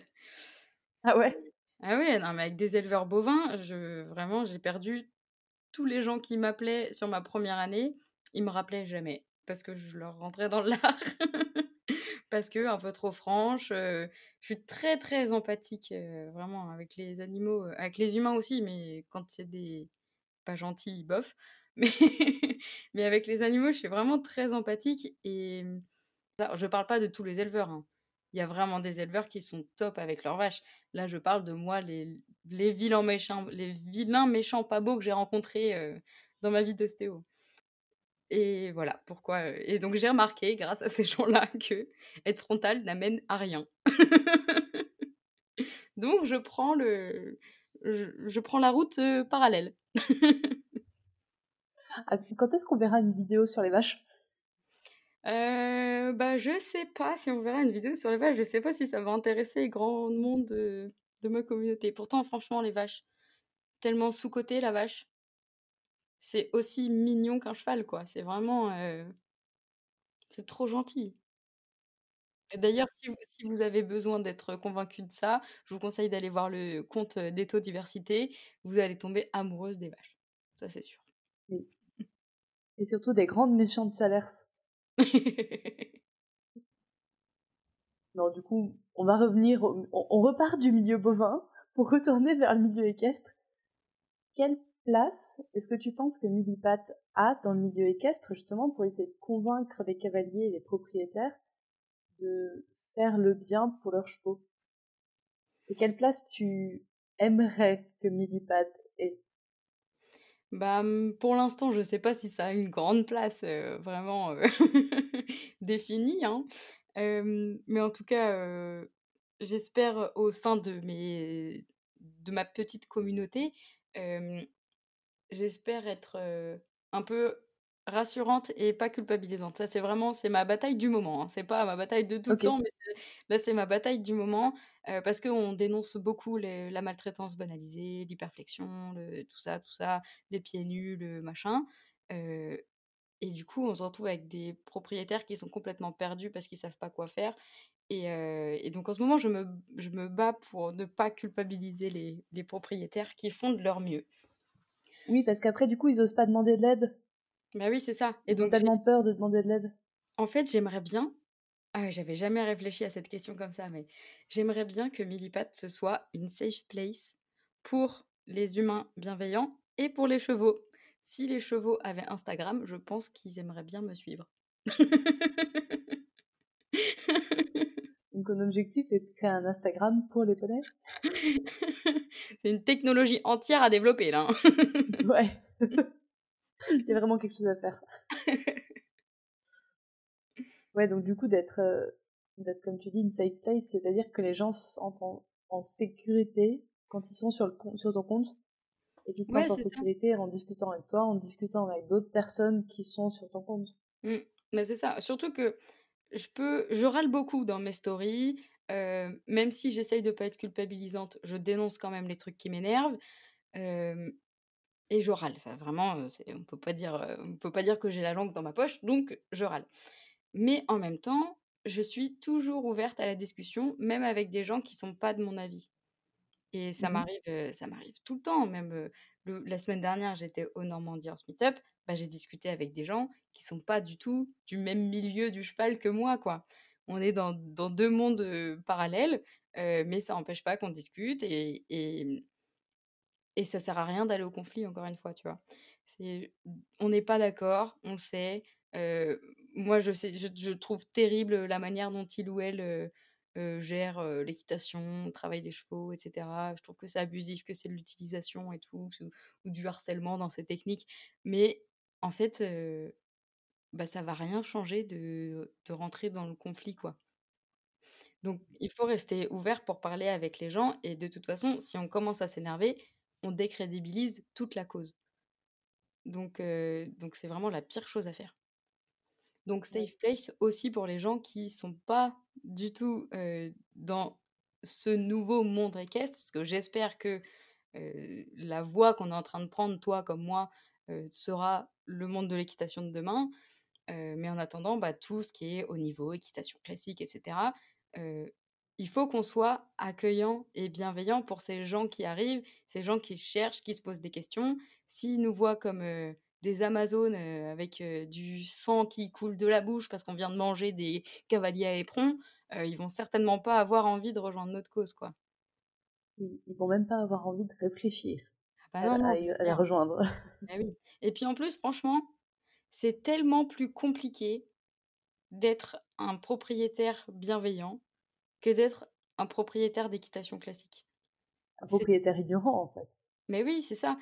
A: Ah ouais?
B: Ah oui, non, mais avec des éleveurs bovins, je vraiment, j'ai perdu tous les gens qui m'appelaient sur ma 1re année, ils me rappelaient jamais parce que je leur rentrais dans l'art. Parce qu'un peu trop franche, heu, je suis très, très empathique, heu, vraiment avec les animaux, heu, avec les humains aussi, mais quand c'est des pas gentils, bof. Mais avec les animaux, je suis vraiment très empathique et mmh, alors je parle pas de tous les éleveurs, hein. Il y a vraiment des éleveurs qui sont top avec leurs vaches. Là, je parle de moi, les vilains méchants les vilains méchants pas beaux que j'ai rencontrés, dans ma vie d'ostéo. Et voilà pourquoi, et donc j'ai remarqué grâce à ces gens-là qu'être frontal n'amène à rien. Donc je prends le je prends la route, parallèle.
A: Ah, quand est-ce qu'on verra une vidéo sur les vaches?
B: Heu, bah, je sais pas si on verra une vidéo sur les vaches, je sais pas si ça va intéresser grand monde de de ma communauté. Pourtant, franchement, les vaches, tellement sous-cotées, la vache. C'est aussi mignon qu'un cheval, quoi. C'est vraiment, heu c'est trop gentil. D'ailleurs, si vous si vous avez besoin d'être convaincu de ça, je vous conseille d'aller voir le compte, heu, d'Éthodiversité. Vous allez tomber amoureuse des vaches. Ça, c'est sûr.
A: Oui. Et surtout des grandes méchantes salers. Non, du coup on va revenir, on, repart du milieu bovin pour retourner vers le milieu équestre. Quelle place est-ce que tu penses que Millipat a dans le milieu équestre justement pour essayer de convaincre les cavaliers et les propriétaires de faire le bien pour leurs chevaux? Et quelle place tu aimerais que Millipat ait
B: bah, mmh, pour l'instant, je sais pas si ça a une grande place, vraiment, définie, hein. mais en tout cas, j'espère au sein de mes de ma petite communauté, j'espère être, un peu rassurante et pas culpabilisante. Ça, c'est vraiment c'est ma bataille du moment, hein. C'est pas ma bataille de tout le temps, mais là, c'est ma bataille du moment, parce qu'on dénonce beaucoup la maltraitance banalisée, l'hyperflexion, le tout ça, tout ça, les pieds nus, le machin, et du coup, on se retrouve avec des propriétaires qui sont complètement perdus parce qu'ils savent pas quoi faire et donc en ce moment, je me je me bats pour ne pas culpabiliser les les propriétaires qui font de leur mieux.
A: Oui, parce qu'après, du coup, ils osent pas demander de l'aide?
B: Bah oui, c'est ça.
A: Et Ils ont tellement peur de demander de l'aide.
B: En fait, j'aimerais bien. Ah j'avais jamais réfléchi à cette question comme ça, mais j'aimerais bien que Millipat ce soit une safe place pour les humains bienveillants et pour les chevaux. Si les chevaux avaient Instagram, je pense qu'ils aimeraient bien me suivre.
A: Donc, ton objectif est de créer un Instagram pour les poneys
B: C'est une technologie entière à développer, là. Hein.
A: ouais. Il y a vraiment quelque chose à faire. ouais, donc du coup, d'être, euh, d'être comme tu dis, une safe place, c'est-à-dire que les gens se sentent en, sécurité quand ils sont sur, le, sur ton compte et qu'ils se sentent en sécurité en discutant avec toi, en discutant avec d'autres personnes qui sont sur ton compte.
B: Mmh. Mais c'est ça. Surtout que je peux, je râle beaucoup dans mes stories. Euh, même si j'essaye de pas être culpabilisante, je dénonce quand même les trucs qui m'énervent. Euh, et je râle. vraiment, on peut pas dire, on peut pas dire que j'ai la langue dans ma poche, donc je râle. Mais en même temps, je suis toujours ouverte à la discussion, même avec des gens qui sont pas de mon avis. Et ça mmh m'arrive, ça m'arrive tout le temps. Même la semaine dernière, j'étais au Normandie en Meetup, bah, j'ai discuté avec des gens qui sont pas du tout du même milieu du cheval que moi, quoi. On est dans, dans deux mondes parallèles, mais ça n'empêche pas qu'on discute et, et, ça sert à rien d'aller au conflit, encore une fois, tu vois. On n'est pas d'accord, on sait. moi, je, sais, je, trouve terrible la manière dont il ou elle gère l'équitation, le travail des chevaux, etc. Je trouve que c'est abusif, que c'est de l'utilisation et tout, ou du harcèlement dans ces techniques. Mais en fait, bah, ça va rien changer de, de rentrer dans le conflit, quoi. Donc, il faut rester ouvert pour parler avec les gens. Et de toute façon, si on commence à s'énerver, on décrédibilise toute la cause. Donc, donc c'est vraiment la pire chose à faire. Donc, safe place aussi pour les gens qui sont pas du tout dans ce nouveau monde équestre, parce que j'espère que la voie qu'on est en train de prendre, toi comme moi, sera le monde de l'équitation de demain. mais en attendant, bah, tout ce qui est au niveau équitation classique, etc., il faut qu'on soit accueillant et bienveillant pour ces gens qui arrivent, ces gens qui cherchent, qui se posent des questions. S'ils nous voient comme des Amazones avec du sang qui coule de la bouche parce qu'on vient de manger des cavaliers à éperon, ils vont certainement pas avoir envie de rejoindre notre cause, quoi.
A: Ils vont même pas avoir envie de réfléchir ah bah à, la rejoindre.
B: Bah oui. Et puis en plus, franchement, c'est tellement plus compliqué d'être un propriétaire bienveillant que d'être un propriétaire d'équitation classique.
A: Un propriétaire ignorant, en fait.
B: Mais oui, c'est ça.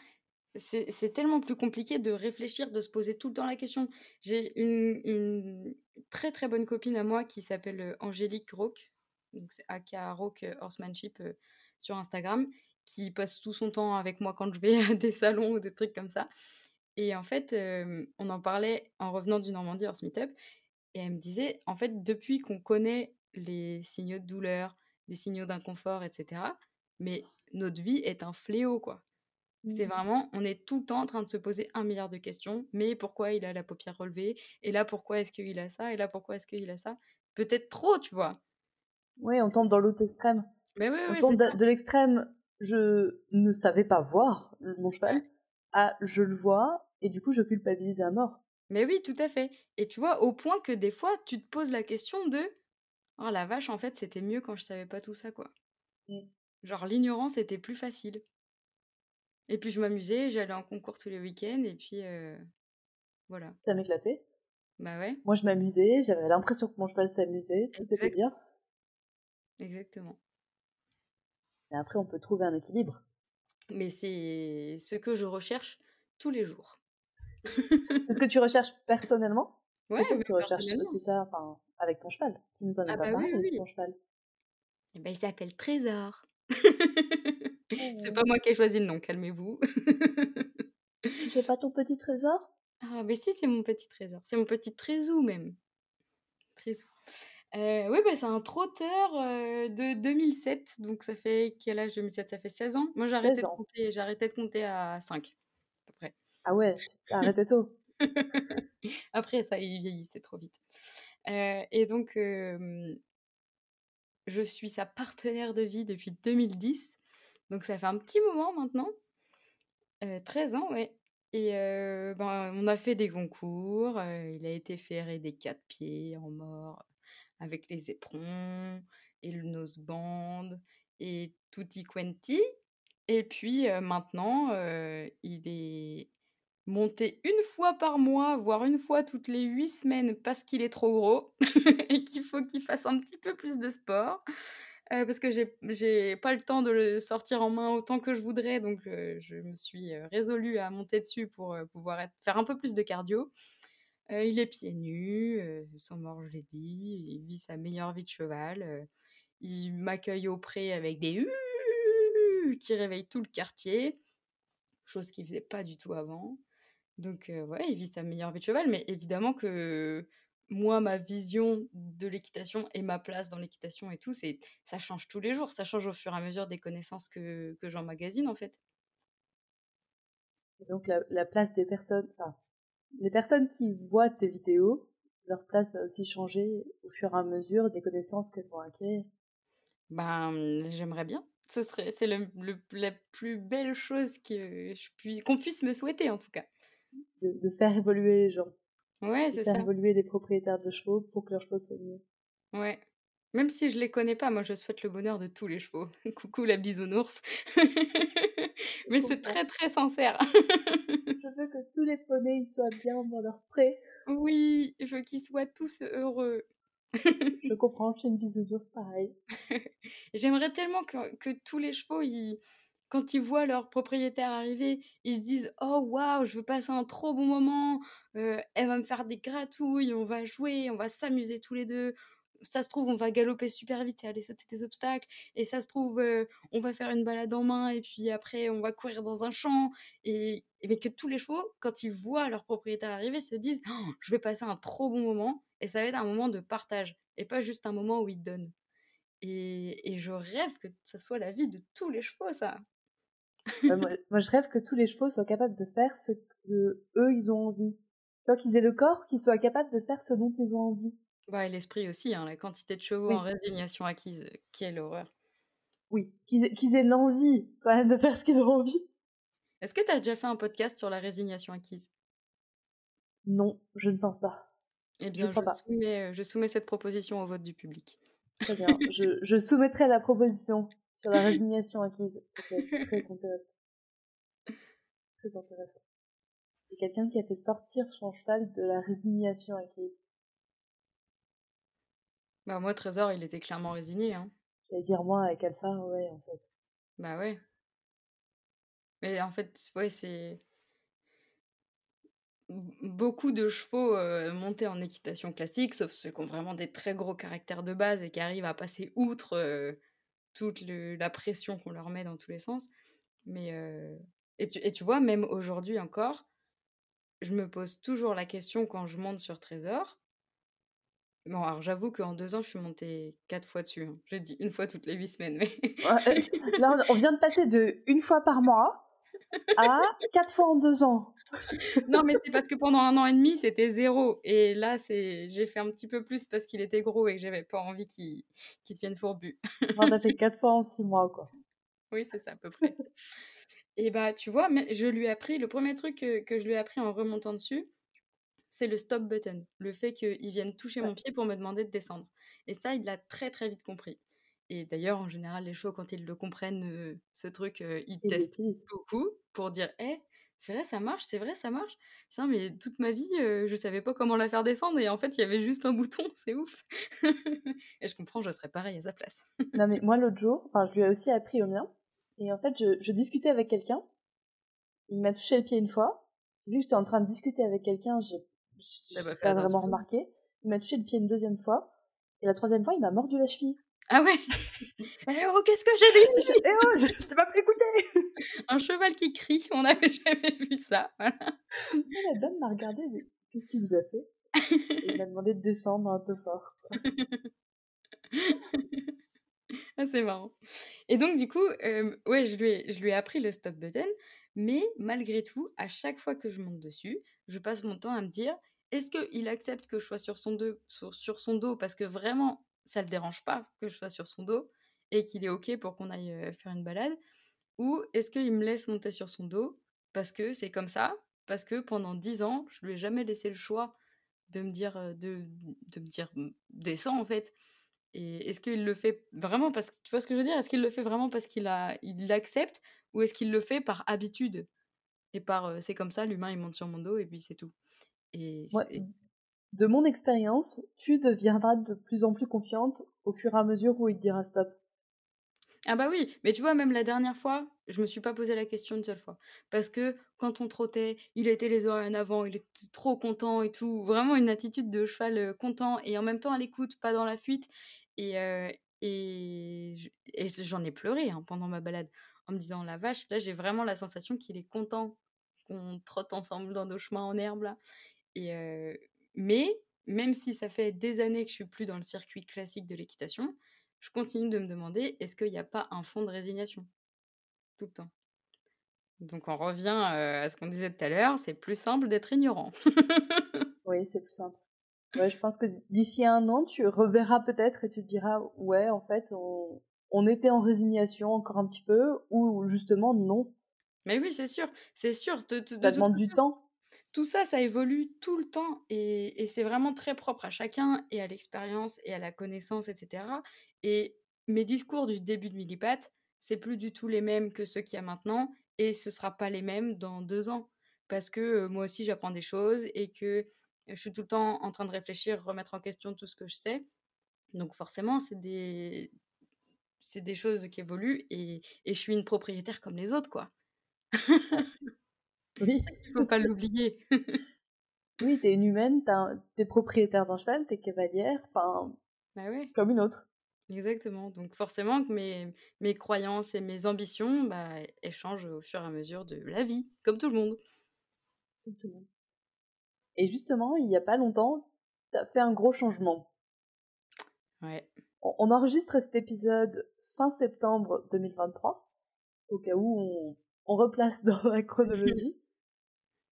B: C'est tellement plus compliqué de réfléchir, de se poser tout le temps la question. J'ai une, très très bonne copine à moi qui s'appelle euh, Angélique Rock, donc c'est aka Rock euh, Horsemanship euh, sur Instagram, qui passe tout son temps avec moi quand je vais à des salons ou des trucs comme ça. Et en fait, on en parlait en revenant du Normandie Horse Meetup, et elle me disait, en fait, depuis qu'on connaît les signaux de douleur, les signaux d'inconfort, etc. Mais notre vie est un fléau, quoi. C'est mmh. vraiment, on est tout le temps en train de se poser un milliard de questions. Mais pourquoi il a la paupière relevée? Et là, pourquoi est-ce qu'il a ça? Et là, pourquoi est-ce qu'il a ça? Peut-être trop, tu vois.
A: Oui, on tombe dans l'autre extrême. Mais oui, on tombe de, l'extrême, je ne savais pas voir mon cheval, à je le vois, et du coup, je culpabilise à mort.
B: Mais oui, tout à fait. Et tu vois, au point que des fois, tu te poses la question de Oh la vache, en fait, c'était mieux quand je savais pas tout ça, quoi.
A: Mmh.
B: Genre l'ignorance était plus facile. Et puis je m'amusais, j'allais en concours tous les week-ends et puis, voilà.
A: Ça m'éclatait.
B: Bah ouais,
A: Moi, je m'amusais, j'avais l'impression que mon cheval s'amusait, tout était bien.
B: exactement.
A: Et après, on peut trouver un équilibre.
B: Mais c'est ce que je recherche tous les jours.
A: C'est ce que tu recherches personnellement?
B: Ouais, mais
A: tu recherches aussi ça enfin, avec ton cheval. Tu nous en as
B: Ah
A: pas
B: bah oui,
A: parlé
B: oui, oui.
A: ton cheval.
B: Et bah, il s'appelle Trésor. C'est pas
A: Oh,
B: moi qui ai choisi le nom, calmez-vous.
A: j'ai pas ton petit trésor?
B: Ah mais si, c'est mon petit trésor. C'est mon petit trésou même. Trésou. Heu, ouais, bah, c'est un trotteur, heu, de 2007, donc ça fait quel âge 2007? Ça fait 16 ans. Moi, j'ai arrêté
A: 16
B: de compter j'ai arrêté de compter à 5, à peu près.
A: Ah ouais, arrêté tôt.
B: Après ça, il vieillissait trop vite. Et donc je suis sa partenaire de vie depuis 2010, donc ça fait un petit moment maintenant. Heu, 13 ans, ouais et ben, on a fait des concours, il a été ferré des 4 pieds en mort, avec les éperons et le noseband et tutti quanti et puis, maintenant, il est monté une fois par mois, voire une fois toutes les 8 semaines parce qu'il est trop gros et qu'il faut qu'il fasse un petit peu plus de sport. Heu, parce que j'ai pas le temps de le sortir en main autant que je voudrais, donc heu, je me suis, heu, résolue à monter dessus pour, pouvoir faire un peu plus de cardio. Il est pieds nus, sans mort, je l'ai dit, il vit sa meilleure vie de cheval, il m'accueille au pré avec des qui réveillent tout le quartier, chose qu'il faisait pas du tout avant. Donc heu, ouais, il vit sa meilleure vie de cheval, mais évidemment que moi, ma vision de l'équitation et ma place dans l'équitation et tout, c'est ça change tous les jours. Ça change au fur et à mesure des connaissances que que j'emmagasine, en fait.
A: Donc la, la place des personnes, enfin, les personnes qui voient tes vidéos, leur place va aussi changer au fur et à mesure des connaissances qu'elles vont acquérir.
B: Ben, mmh, j'aimerais bien. Ce serait c'est le le la plus belle chose que je puis qu'on puisse me souhaiter, en tout cas.
A: De, de faire évoluer les gens,
B: Ouais, c'est
A: faire
B: ça.
A: évoluer les propriétaires de chevaux pour que leurs chevaux soient mieux.
B: Ouais. Même si je les connais pas, moi, je souhaite le bonheur de tous les chevaux. Coucou la bisounours.
A: Je
B: Mais c'est très, très sincère.
A: Je veux que tous les poneys soient bien dans leur pré.
B: Oui, je veux qu'ils soient tous heureux.
A: Je comprends, chez une bisounours pareil.
B: J'aimerais tellement que que tous les chevaux, ils quand ils voient leur propriétaire arriver, ils se disent: «Oh waouh, je veux passer un trop bon moment, elle va me faire des gratouilles, on va jouer, on va s'amuser tous les 2. Ça se trouve, on va galoper super vite et aller sauter des obstacles et ça se trouve, on va faire une balade en main et puis après on va courir dans un champ» et et mais que tous les chevaux, quand ils voient leur propriétaire arriver, se disent: «Oh, «Je vais passer un trop bon moment» et ça va être un moment de partage et pas juste un moment où ils donnent. Et et je rêve que ça soit la vie de tous les chevaux, ça.
A: Ouais, moi, moi, je rêve que tous les chevaux soient capables de faire ce que eux ils ont envie. Tu qu'ils aient le corps, qu'ils soient capables de faire ce dont ils ont envie.
B: Et l'esprit aussi, hein, la quantité de chevaux en résignation acquise, heu, quelle horreur.
A: oui. Qu'ils aient, l'envie quand même de faire ce qu'ils ont envie.
B: Est-ce que tu as déjà fait un podcast sur la résignation acquise?
A: Non, je ne pense pas.
B: Eh
A: Je
B: bien,
A: crois
B: je soumets, heu, je soumets cette proposition au vote du public.
A: Très bien. Je, je soumettrai la proposition sur la résignation acquise. Être très intéressant. Très intéressant. C'est quelqu'un qui a fait sortir son cheval de la résignation acquise.
B: Bah, moi, Trésor, il était clairement résigné, hein.
A: J'allais dire moi avec Alpha, ouais, en fait.
B: Bah, ouais. Mais en fait, ouais, c'est beaucoup de chevaux, heu, montés en équitation classique, sauf ceux qui ont vraiment des très gros caractères de base et qui arrivent à passer outre, heu, toute le la pression qu'on leur met dans tous les sens. Mais, et tu et tu vois, même aujourd'hui encore, je me pose toujours la question quand je monte sur Trésor. Bon, alors j'avoue qu'en 2 ans, je suis montée 4 fois dessus, hein. J'ai dit une fois toutes les 8 semaines, mais
A: Ouais, Là, on vient de passer de une fois par mois à quatre fois en deux ans.
B: Non, mais c'est parce que pendant 1 an et demi, c'était 0 et là, c'est j'ai fait un petit peu plus parce qu'il était gros et que j'avais pas envie qu'il qu'il devienne fourbu.
A: On a fait quatre fois en six mois, quoi.
B: Oui, c'est ça, à peu près et bah, tu vois, mais je lui ai appris le premier truc que que je lui ai appris en remontant dessus, c'est le stop button, le fait qu'ils viennent toucher
A: Ouais.
B: mon pied pour me demander de descendre. Et ça, il l'a très très vite compris. Et d'ailleurs, en général, les chevaux, quand ils le comprennent, euh, ce truc, euh, ils testent beaucoup pour dire «Eh, c'est vrai, ça marche, c'est vrai, ça marche». Ça, mais toute ma vie, euh, je savais pas comment la faire descendre et en fait, il y avait juste un bouton, c'est ouf. et je comprends, je serais pareil à sa place.
A: Non, mais moi, l'autre jour, enfin, je lui ai aussi appris au mien. Et en fait, je, je discutais avec quelqu'un. Il m'a touché le pied une fois. Vu que j'étais en train de discuter avec quelqu'un, j'ai j'ai
B: T'as pas fait
A: pas vraiment remarqué. Il m'a touché le pied une deuxième fois. Et la troisième fois, il m'a mordu la cheville.
B: Ah ouais? Eh oh, qu'est-ce que j'ai dit?
A: Eh oh, je t'ai pas pu écouter
B: Un cheval qui crie, on n'avait jamais vu ça. Voilà.
A: La dame m'a regardé, mais qu'est-ce qu'il vous a fait? Il m'a demandé de descendre un peu fort.
B: Ah, c'est marrant. Et donc, du coup, euh, ouais, je lui, ai, je lui ai appris le stop button, mais malgré tout, à chaque fois que je monte dessus, je passe mon temps à me dire est-ce qu'il accepte que je sois sur son, sur son dos? Parce que vraiment, ça le dérange pas que je sois sur son dos et qu'il est OK pour qu'on aille faire une balade Ou est-ce qu'il me laisse monter sur son dos parce que c'est comme ça? Parce que pendant dix ans, je lui ai jamais laissé le choix de me dire, de, de me dire «Mm, descends en fait. Et est-ce qu'il le fait vraiment parce que tu vois ce que je veux dire? Est-ce qu'il le fait vraiment parce qu'il a il l'accepte ou est-ce qu'il le fait par habitude et par euh, c'est comme ça l'humain il monte sur mon dos et puis c'est tout. Et-
A: de mon expérience, tu deviendras de plus en plus confiante au fur et à mesure où il te dira stop.
B: ah bah oui, mais tu vois même la dernière fois, je me suis pas posé la question une seule fois parce que quand on trottait, il était les oreilles en avant, il était trop content et tout, vraiment une attitude de cheval euh, content et en même temps à l'écoute, pas dans la fuite et euh, et je- et j'en ai pleuré hein, pendant ma balade en me disant la vache, là j'ai vraiment la sensation qu'il est content qu'on trotte ensemble dans nos chemins en herbe là. Et euh, mais même si ça fait des années que je suis plus dans le circuit classique de l'équitation, je continue de me demander est-ce qu'il n'y a pas un fond de résignation? Tout le temps. Donc on revient à ce qu'on disait tout à l'heure, c'est plus simple d'être ignorant.
A: Oui, c'est plus simple. Ouais, je pense que d'ici un an, tu reverras peut-être et tu te diras, ouais, en fait, on, on était en résignation encore un petit peu, ou justement, non.
B: Mais oui, c'est sûr, c'est sûr. De, de- de
A: Ça demande du temps.
B: Tout ça, ça évolue tout le temps et, et c'est vraiment très propre à chacun et à l'expérience et à la connaissance, etc. Et mes discours du début de Millipat, c'est plus du tout les mêmes que ceux qu'il y a maintenant et ce sera pas les mêmes dans deux ans parce que euh, moi aussi j'apprends des choses et que je suis tout le temps en train de réfléchir, remettre en question tout ce que je sais. Donc forcément, c'est des, c'est des choses qui évoluent et, et je suis une propriétaire comme les autres, quoi.
A: Oui,
B: Il faut pas l'oublier.
A: oui, t'es une humaine, t'as un- t'es propriétaire d'un cheval, t'es cavalière, enfin,
B: bah ouais.
A: comme une autre.
B: Exactement. Donc forcément que mes, mes croyances et mes ambitions, bah, elles changent au fur et à mesure de la vie, comme tout le monde.
A: comme tout le monde. Et justement, il y a pas longtemps, t'as fait un gros changement.
B: Ouais.
A: On, on enregistre cet épisode fin septembre 2023, au cas où on, on replace dans la chronologie.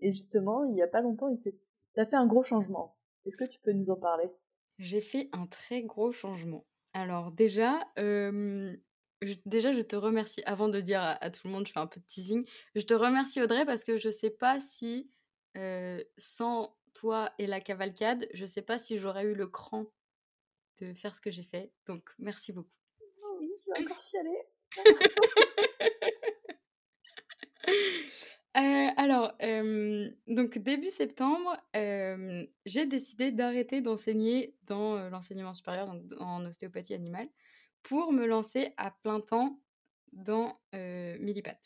A: Et justement, il y a pas longtemps, il s'est, t'as fait un gros changement. Est-ce que tu peux nous en parler?
B: J'ai fait un très gros changement. Alors déjà, euh, je, déjà, je te remercie. Avant de dire à, à tout le monde, je fais un peu de teasing. Je te remercie Audrey parce que je sais pas si euh, sans toi et la cavalcade, je sais pas si j'aurais eu le cran de faire ce que j'ai fait. Donc merci beaucoup.
A: Oh oui, je vais encore chialer.
B: Euh, alors, euh, donc début septembre, euh, j'ai décidé d'arrêter d'enseigner dans l'enseignement supérieur, donc en ostéopathie animale, pour me lancer à plein temps dans euh, Millipat.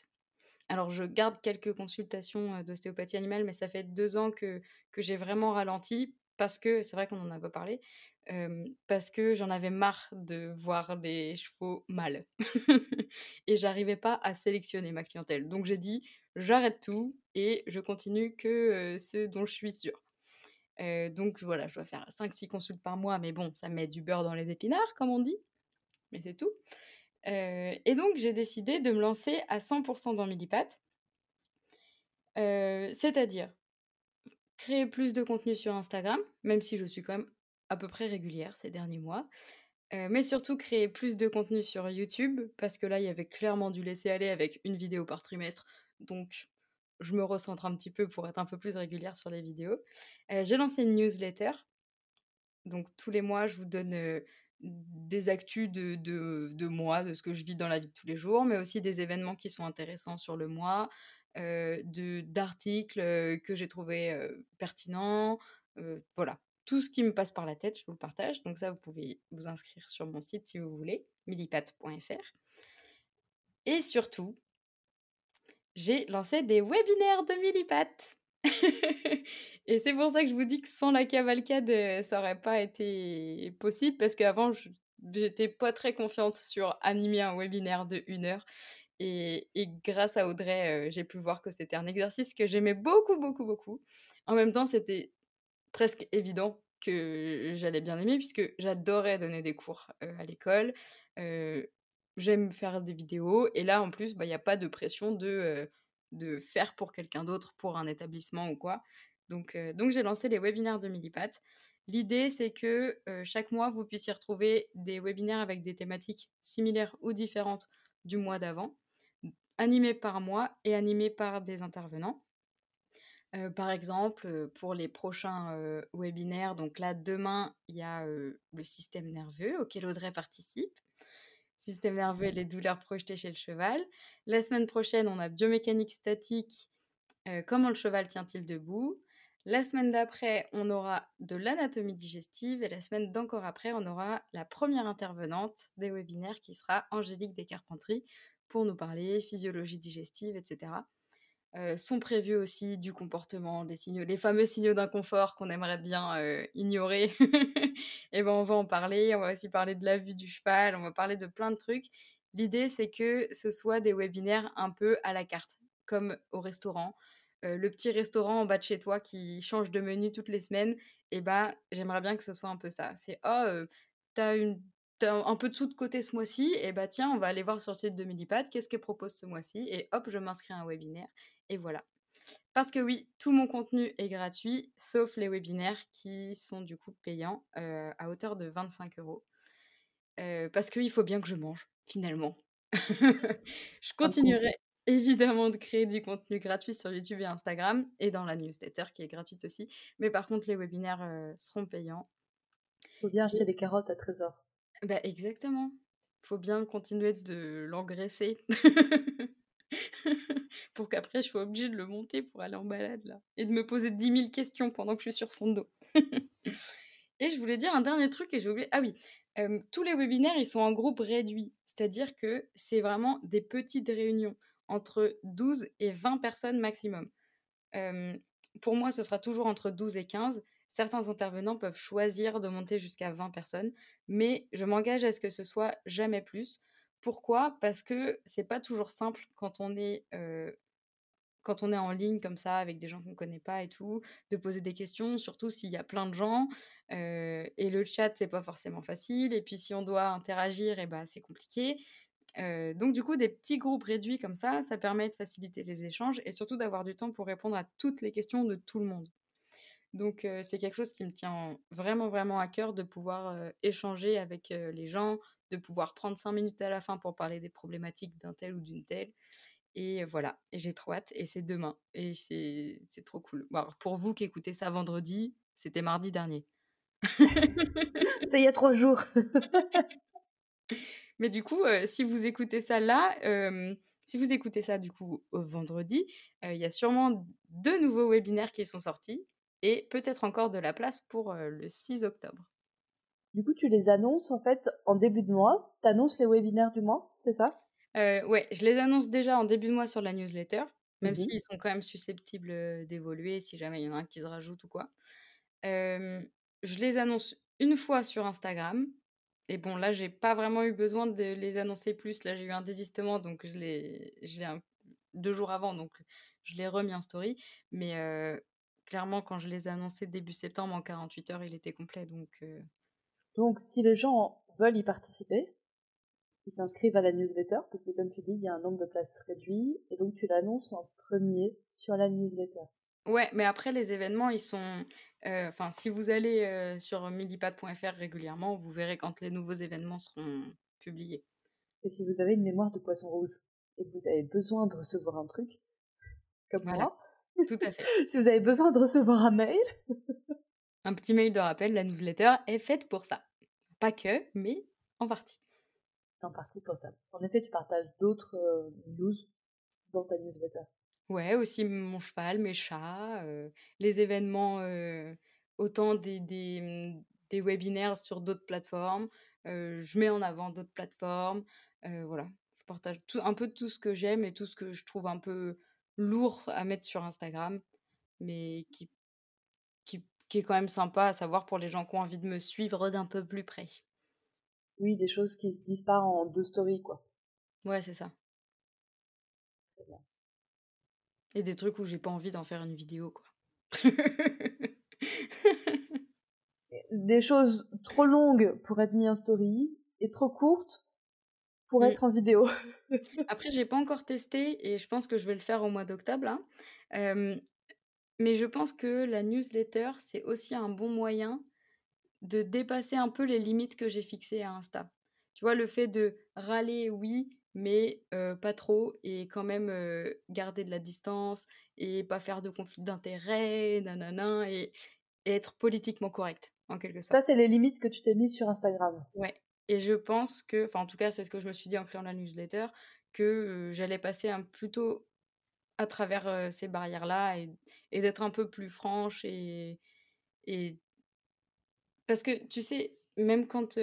B: Alors, je garde quelques consultations d'ostéopathie animale, mais ça fait deux ans que, que j'ai vraiment ralenti parce que, c'est vrai qu'on n'en a pas parlé, parce que j'en avais marre de voir des chevaux mal. et j'arrivais pas à sélectionner ma clientèle. Donc, j'ai dit, j'arrête tout et je continue que ceux dont je suis sûre. Donc voilà, je dois faire 5-6 consultes par mois, mais bon, ça met du beurre dans les épinards, comme on dit. Mais c'est tout. Et donc, j'ai décidé de me lancer à 100% dans Millipat. C'est-à-dire créer plus de contenu sur Instagram, même si je suis quand même à peu près régulière ces derniers mois. Mais surtout créer plus de contenu sur YouTube, parce que là, il y avait clairement du laisser aller avec une vidéo par trimestre. Donc, je me recentre un petit peu pour être un peu plus régulière sur les vidéos. j'ai lancé une newsletter. Donc tous les mois, je vous donne des actus de, de, moi, de ce que je vis dans la vie de tous les jours, mais aussi des événements qui sont intéressants sur le mois, de d'articles que j'ai trouvé pertinents. voilà, tout ce qui me passe par la tête, je vous le partage. Donc ça, vous pouvez vous inscrire sur mon site si vous voulez, millipat.fr. Et surtout, j'ai lancé des webinaires de Millipat. et c'est pour ça que je vous dis que sans la cavalcade, ça aurait pas été possible parce qu'avant, j'étais pas très confiante sur animer un webinaire de une heure. Et, grâce à Audrey, j'ai pu voir que c'était un exercice que j'aimais beaucoup, beaucoup, beaucoup. En même temps, c'était presque évident que j'allais bien aimer puisque j'adorais donner des cours à l'école. J'aime faire des vidéos. Et là, en plus, bah, il n'y a pas de pression de, de faire pour quelqu'un d'autre, pour un établissement ou quoi. Donc, donc j'ai lancé les webinaires de Millipat. L'idée, c'est que chaque mois, vous puissiez retrouver des webinaires avec des thématiques similaires ou différentes du mois d'avant animé par moi et animé par des intervenants. par exemple, pour les prochains webinaires, donc là, demain, il y a le système nerveux auquel Audrey participe. Système nerveux et les douleurs projetées chez le cheval. La semaine prochaine, on a biomécanique statique, comment le cheval tient-il debout. La semaine d'après, on aura de l'anatomie digestive et la semaine d'encore après, on aura la première intervenante des webinaires qui sera Angélique Descarpenteries pour nous parler physiologie digestive, etc. Sont prévus aussi du comportement, des signaux, les fameux signaux d'inconfort qu'on aimerait bien ignorer. et ben on va en parler. On va aussi parler de la vue du cheval. On va parler de plein de trucs. L'idée c'est que ce soit des webinaires un peu à la carte, comme au restaurant. Le petit restaurant en bas de chez toi qui change de menu toutes les semaines, et ben j'aimerais bien que ce soit un peu ça. C'est oh, t'as une un peu de sous de côté ce mois-ci, et bah tiens, on va aller voir sur le site de Millipad, qu'est-ce qu'elle propose ce mois-ci, et hop, je m'inscris à un webinaire, et voilà. Parce que oui, tout mon contenu est gratuit, sauf les webinaires qui sont du coup payants euh, à hauteur de 25 euros. Euh, parce qu'il faut bien que je mange, finalement. je continuerai évidemment de créer du contenu gratuit sur YouTube et Instagram, et dans la newsletter qui est gratuite aussi. Mais par contre, les webinaires euh, seront payants.
A: Il faut bien acheter des carottes à Trésor.
B: Bah, exactement. Faut bien continuer de l'engraisser. pour qu'après je sois obligée de le monter pour aller en balade là. Et de me poser 10 000 questions pendant que je suis sur son dos. et je voulais dire un dernier truc et j'ai oublié. Ah oui, tous les webinaires ils sont en groupe réduit. C'est-à-dire que c'est vraiment des petites réunions entre 12 et 20 personnes maximum. pour moi, ce sera toujours entre 12 et 15 Certains intervenants peuvent choisir de monter jusqu'à 20 personnes, mais je m'engage à ce que ce soit jamais plus. Pourquoi? Parce que c'est pas toujours simple quand on est quand on est en ligne comme ça avec des gens qu'on ne connaît pas et tout, de poser des questions, surtout s'il y a plein de gens. et le chat, c'est pas forcément facile. Et puis si on doit interagir, et eh ben, c'est compliqué. donc du coup, des petits groupes réduits comme ça, ça permet de faciliter les échanges et surtout d'avoir du temps pour répondre à toutes les questions de tout le monde. Donc c'est quelque chose qui me tient vraiment, vraiment à cœur de pouvoir échanger avec les gens, de pouvoir prendre cinq minutes à la fin pour parler des problématiques d'un tel ou d'une telle. Et voilà, et j'ai trop hâte, et c'est demain, et c'est trop cool. pour vous qui écoutez ça vendredi, c'était mardi dernier.
A: c'était il y a trois jours.
B: Mais du coup, si vous écoutez ça là, si vous écoutez ça du coup vendredi, il y a sûrement deux nouveaux webinaires qui sont sortis et peut-être encore de la place pour le 6 octobre.
A: Du coup, tu les annonces en fait en début de mois. Tu annonces les webinaires du mois, c'est ça?
B: Euh, Ouais, je les annonce déjà en début de mois sur la newsletter, même mmh s'ils sont quand même susceptibles d'évoluer si jamais il y en a un qui se rajoute ou quoi. je les annonce une fois sur Instagram. Et bon, là, j'ai pas vraiment eu besoin de les annoncer plus. Là, j'ai eu un désistement, donc je les, j'ai deux jours avant, donc je l'ai remis en story. Mais clairement, quand je les ai annoncés début septembre, en 48 heures, il était complet. Donc, euh
A: donc si les gens veulent y participer, ils s'inscrivent à la newsletter, parce que comme tu dis, il y a un nombre de places réduit, et donc tu l'annonces en premier sur la newsletter.
B: Ouais, mais après, les événements, ils sont... Euh, enfin, si vous allez euh, sur millipad.fr régulièrement, vous verrez quand les nouveaux événements seront publiés.
A: Et si vous avez une mémoire de poisson rouge, et que vous avez besoin de recevoir un truc, comme moi.
B: Tout à fait.
A: si vous avez besoin de recevoir un mail.
B: Un petit mail de rappel, la newsletter est faite pour ça. Pas que, mais en partie.
A: En partie pour ça. En effet, tu partages d'autres euh, news dans ta newsletter.
B: Ouais, aussi mon cheval, mes chats, euh, les événements, euh, autant des, des, mmh, des, webinaires sur d'autres plateformes. je mets en avant d'autres plateformes. voilà, je partage tout, un peu tout ce que j'aime et tout ce que je trouve un peu lourd à mettre sur Instagram, mais qui, qui, est quand même sympa à savoir pour les gens qui ont envie de me suivre d'un peu plus près.
A: Oui, des choses qui se disent pas en deux stories, quoi.
B: Ouais, c'est ça. Et des trucs où j'ai pas envie d'en faire une vidéo, quoi.
A: des choses trop longues pour être mis en story et trop courtes pour être en vidéo.
B: Après, j'ai pas encore testé et je pense que je vais le faire au mois d'octobre. Hein. Mais je pense que la newsletter, c'est aussi un bon moyen de dépasser un peu les limites que j'ai fixées à Insta. Tu vois, le fait de râler, oui, mais pas trop et quand même garder de la distance et pas faire de conflit d'intérêts, nanana, et, et, être politiquement correct, en quelque sorte.
A: Ça, c'est les limites que tu t'es mises sur Instagram.
B: Ouais. Et je pense que, enfin, en tout cas, c'est ce que je me suis dit en créant la newsletter, que j'allais passer un, plutôt à travers ces barrières-là et, d'être un peu plus franche et, parce que, tu sais, même quand...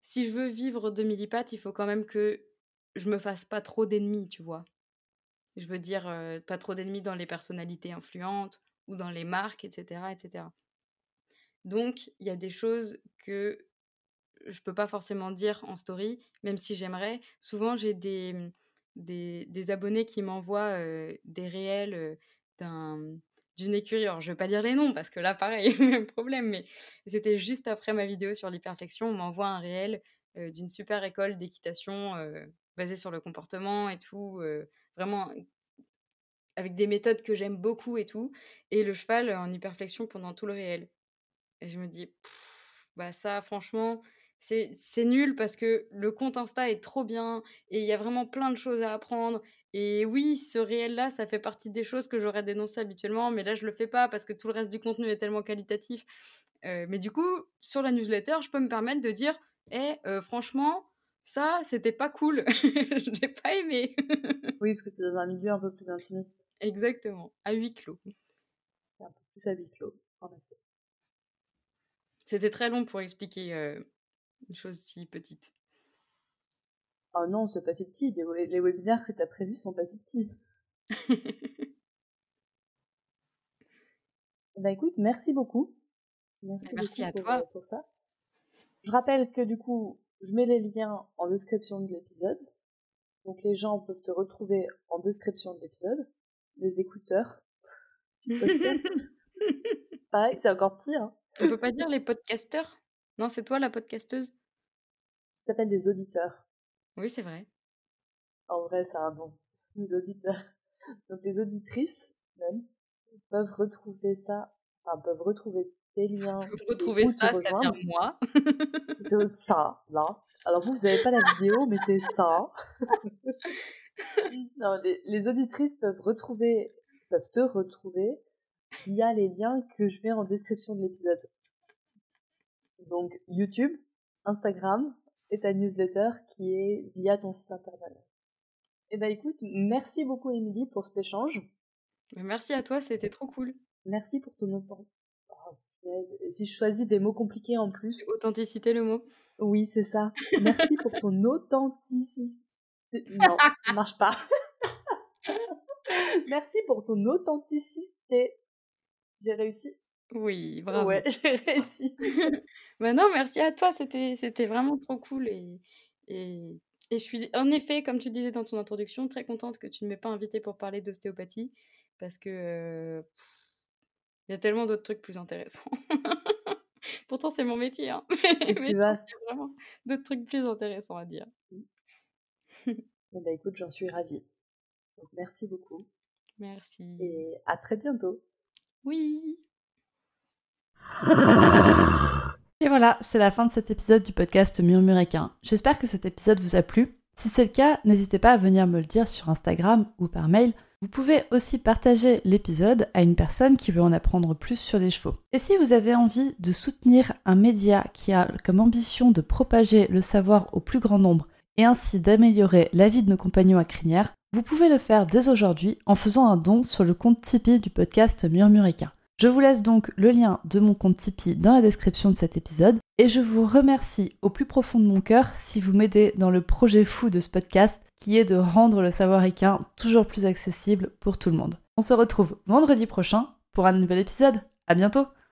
B: si je veux vivre de Millipat, il faut quand même que je me fasse pas trop d'ennemis, tu vois? Je veux dire, pas trop d'ennemis dans les personnalités influentes ou dans les marques, etc. etc. Donc, il y a des choses que je peux pas forcément dire en story, même si j'aimerais. Souvent, j'ai des, mmh, des, abonnés qui m'envoient des réels d'un d'une écurie. Alors, je vais pas dire les noms parce que là, pareil, même problème, mais c'était juste après ma vidéo sur l'hyperflexion, on m'envoie un réel d'une super école d'équitation basée sur le comportement et tout, vraiment avec des méthodes que j'aime beaucoup et tout, et le cheval en hyperflexion pendant tout le réel. Et je me dis, bah ça, franchement, c'est nul parce que le compte Insta est trop bien et il y a vraiment plein de choses à apprendre. Et oui, ce réel-là, ça fait partie des choses que j'aurais dénoncées habituellement, mais là, je le fais pas parce que tout le reste du contenu est tellement qualitatif. mais du coup, sur la newsletter, je peux me permettre de dire, eh, franchement, ça, c'était pas cool. je n'ai pas aimé.
A: oui, parce que tu es dans un milieu un peu plus intimiste.
B: Exactement, à huis clos.
A: Un peu plus à huis clos, en effet.
B: C'était très long pour expliquer une chose si petite.
A: Oh non, c'est pas si petit. Les, webinaires que tu as prévus sont pas si petits. bah écoute, merci beaucoup.
B: Merci, merci à toi
A: pour ça. Je rappelle que du coup, je mets les liens en description de l'épisode. Donc les gens peuvent te retrouver en description de l'épisode. Les écouteurs. c'est pareil, c'est encore pire. Hein.
B: On peut pas dire les podcasteurs? Non, c'est toi la podcasteuse?
A: Ça s'appelle des auditeurs.
B: Oui, c'est vrai.
A: En vrai, c'est un nom. Les auditeurs. Donc les auditrices, même, peuvent retrouver ça, enfin, peuvent retrouver tes liens.
B: Retrouver ça, c'est-à-dire moi.
A: c'est ça, là. Alors vous, vous n'avez pas la vidéo, mais c'est ça. non, les, les, auditrices peuvent retrouver, peuvent te retrouver via les liens que je mets en description de l'épisode. Donc YouTube, Instagram et ta newsletter qui est via ton site internet. Eh ben écoute, merci beaucoup Émilie pour cet échange.
B: Merci à toi, c'était trop cool.
A: Merci pour ton temps. Oh, si je choisis des mots compliqués en plus.
B: Authenticité le mot.
A: Oui, c'est ça. Merci pour ton authenticité. Non, ça marche pas. Merci pour ton authenticité. J'ai réussi.
B: Oui, bravo.
A: Ouais, j'ai réussi.
B: bah non, merci à toi, c'était, c'était vraiment trop cool. Et, et, et, je suis en effet, comme tu disais dans ton introduction, très contente que tu ne m'aies pas invité pour parler d'ostéopathie parce que il y a tellement d'autres trucs plus intéressants. Pourtant, c'est mon métier, hein. mais, il y a vraiment d'autres trucs plus intéressants à dire.
A: Eh ben, écoute, j'en suis ravie. Donc, merci beaucoup.
B: Merci.
A: Et à très bientôt.
B: Oui.
A: Et voilà, c'est la fin de cet épisode du podcast Murmuréquin. J'espère que cet épisode vous a plu. Si c'est le cas, n'hésitez pas à venir me le dire sur Instagram ou par mail
C: Vous pouvez aussi partager l'épisode à une personne qui veut en apprendre plus sur les chevaux. Et si vous avez envie de soutenir un média qui a comme ambition de propager le savoir au plus grand nombre et ainsi d'améliorer la vie de nos compagnons à crinière, vous pouvez le faire dès aujourd'hui en faisant un don sur le compte Tipeee du podcast Murmurica. Je vous laisse donc le lien de mon compte Tipeee dans la description de cet épisode et je vous remercie au plus profond de mon cœur si vous m'aidez dans le projet fou de ce podcast qui est de rendre le savoir équin toujours plus accessible pour tout le monde. On se retrouve vendredi prochain pour un nouvel épisode. À bientôt!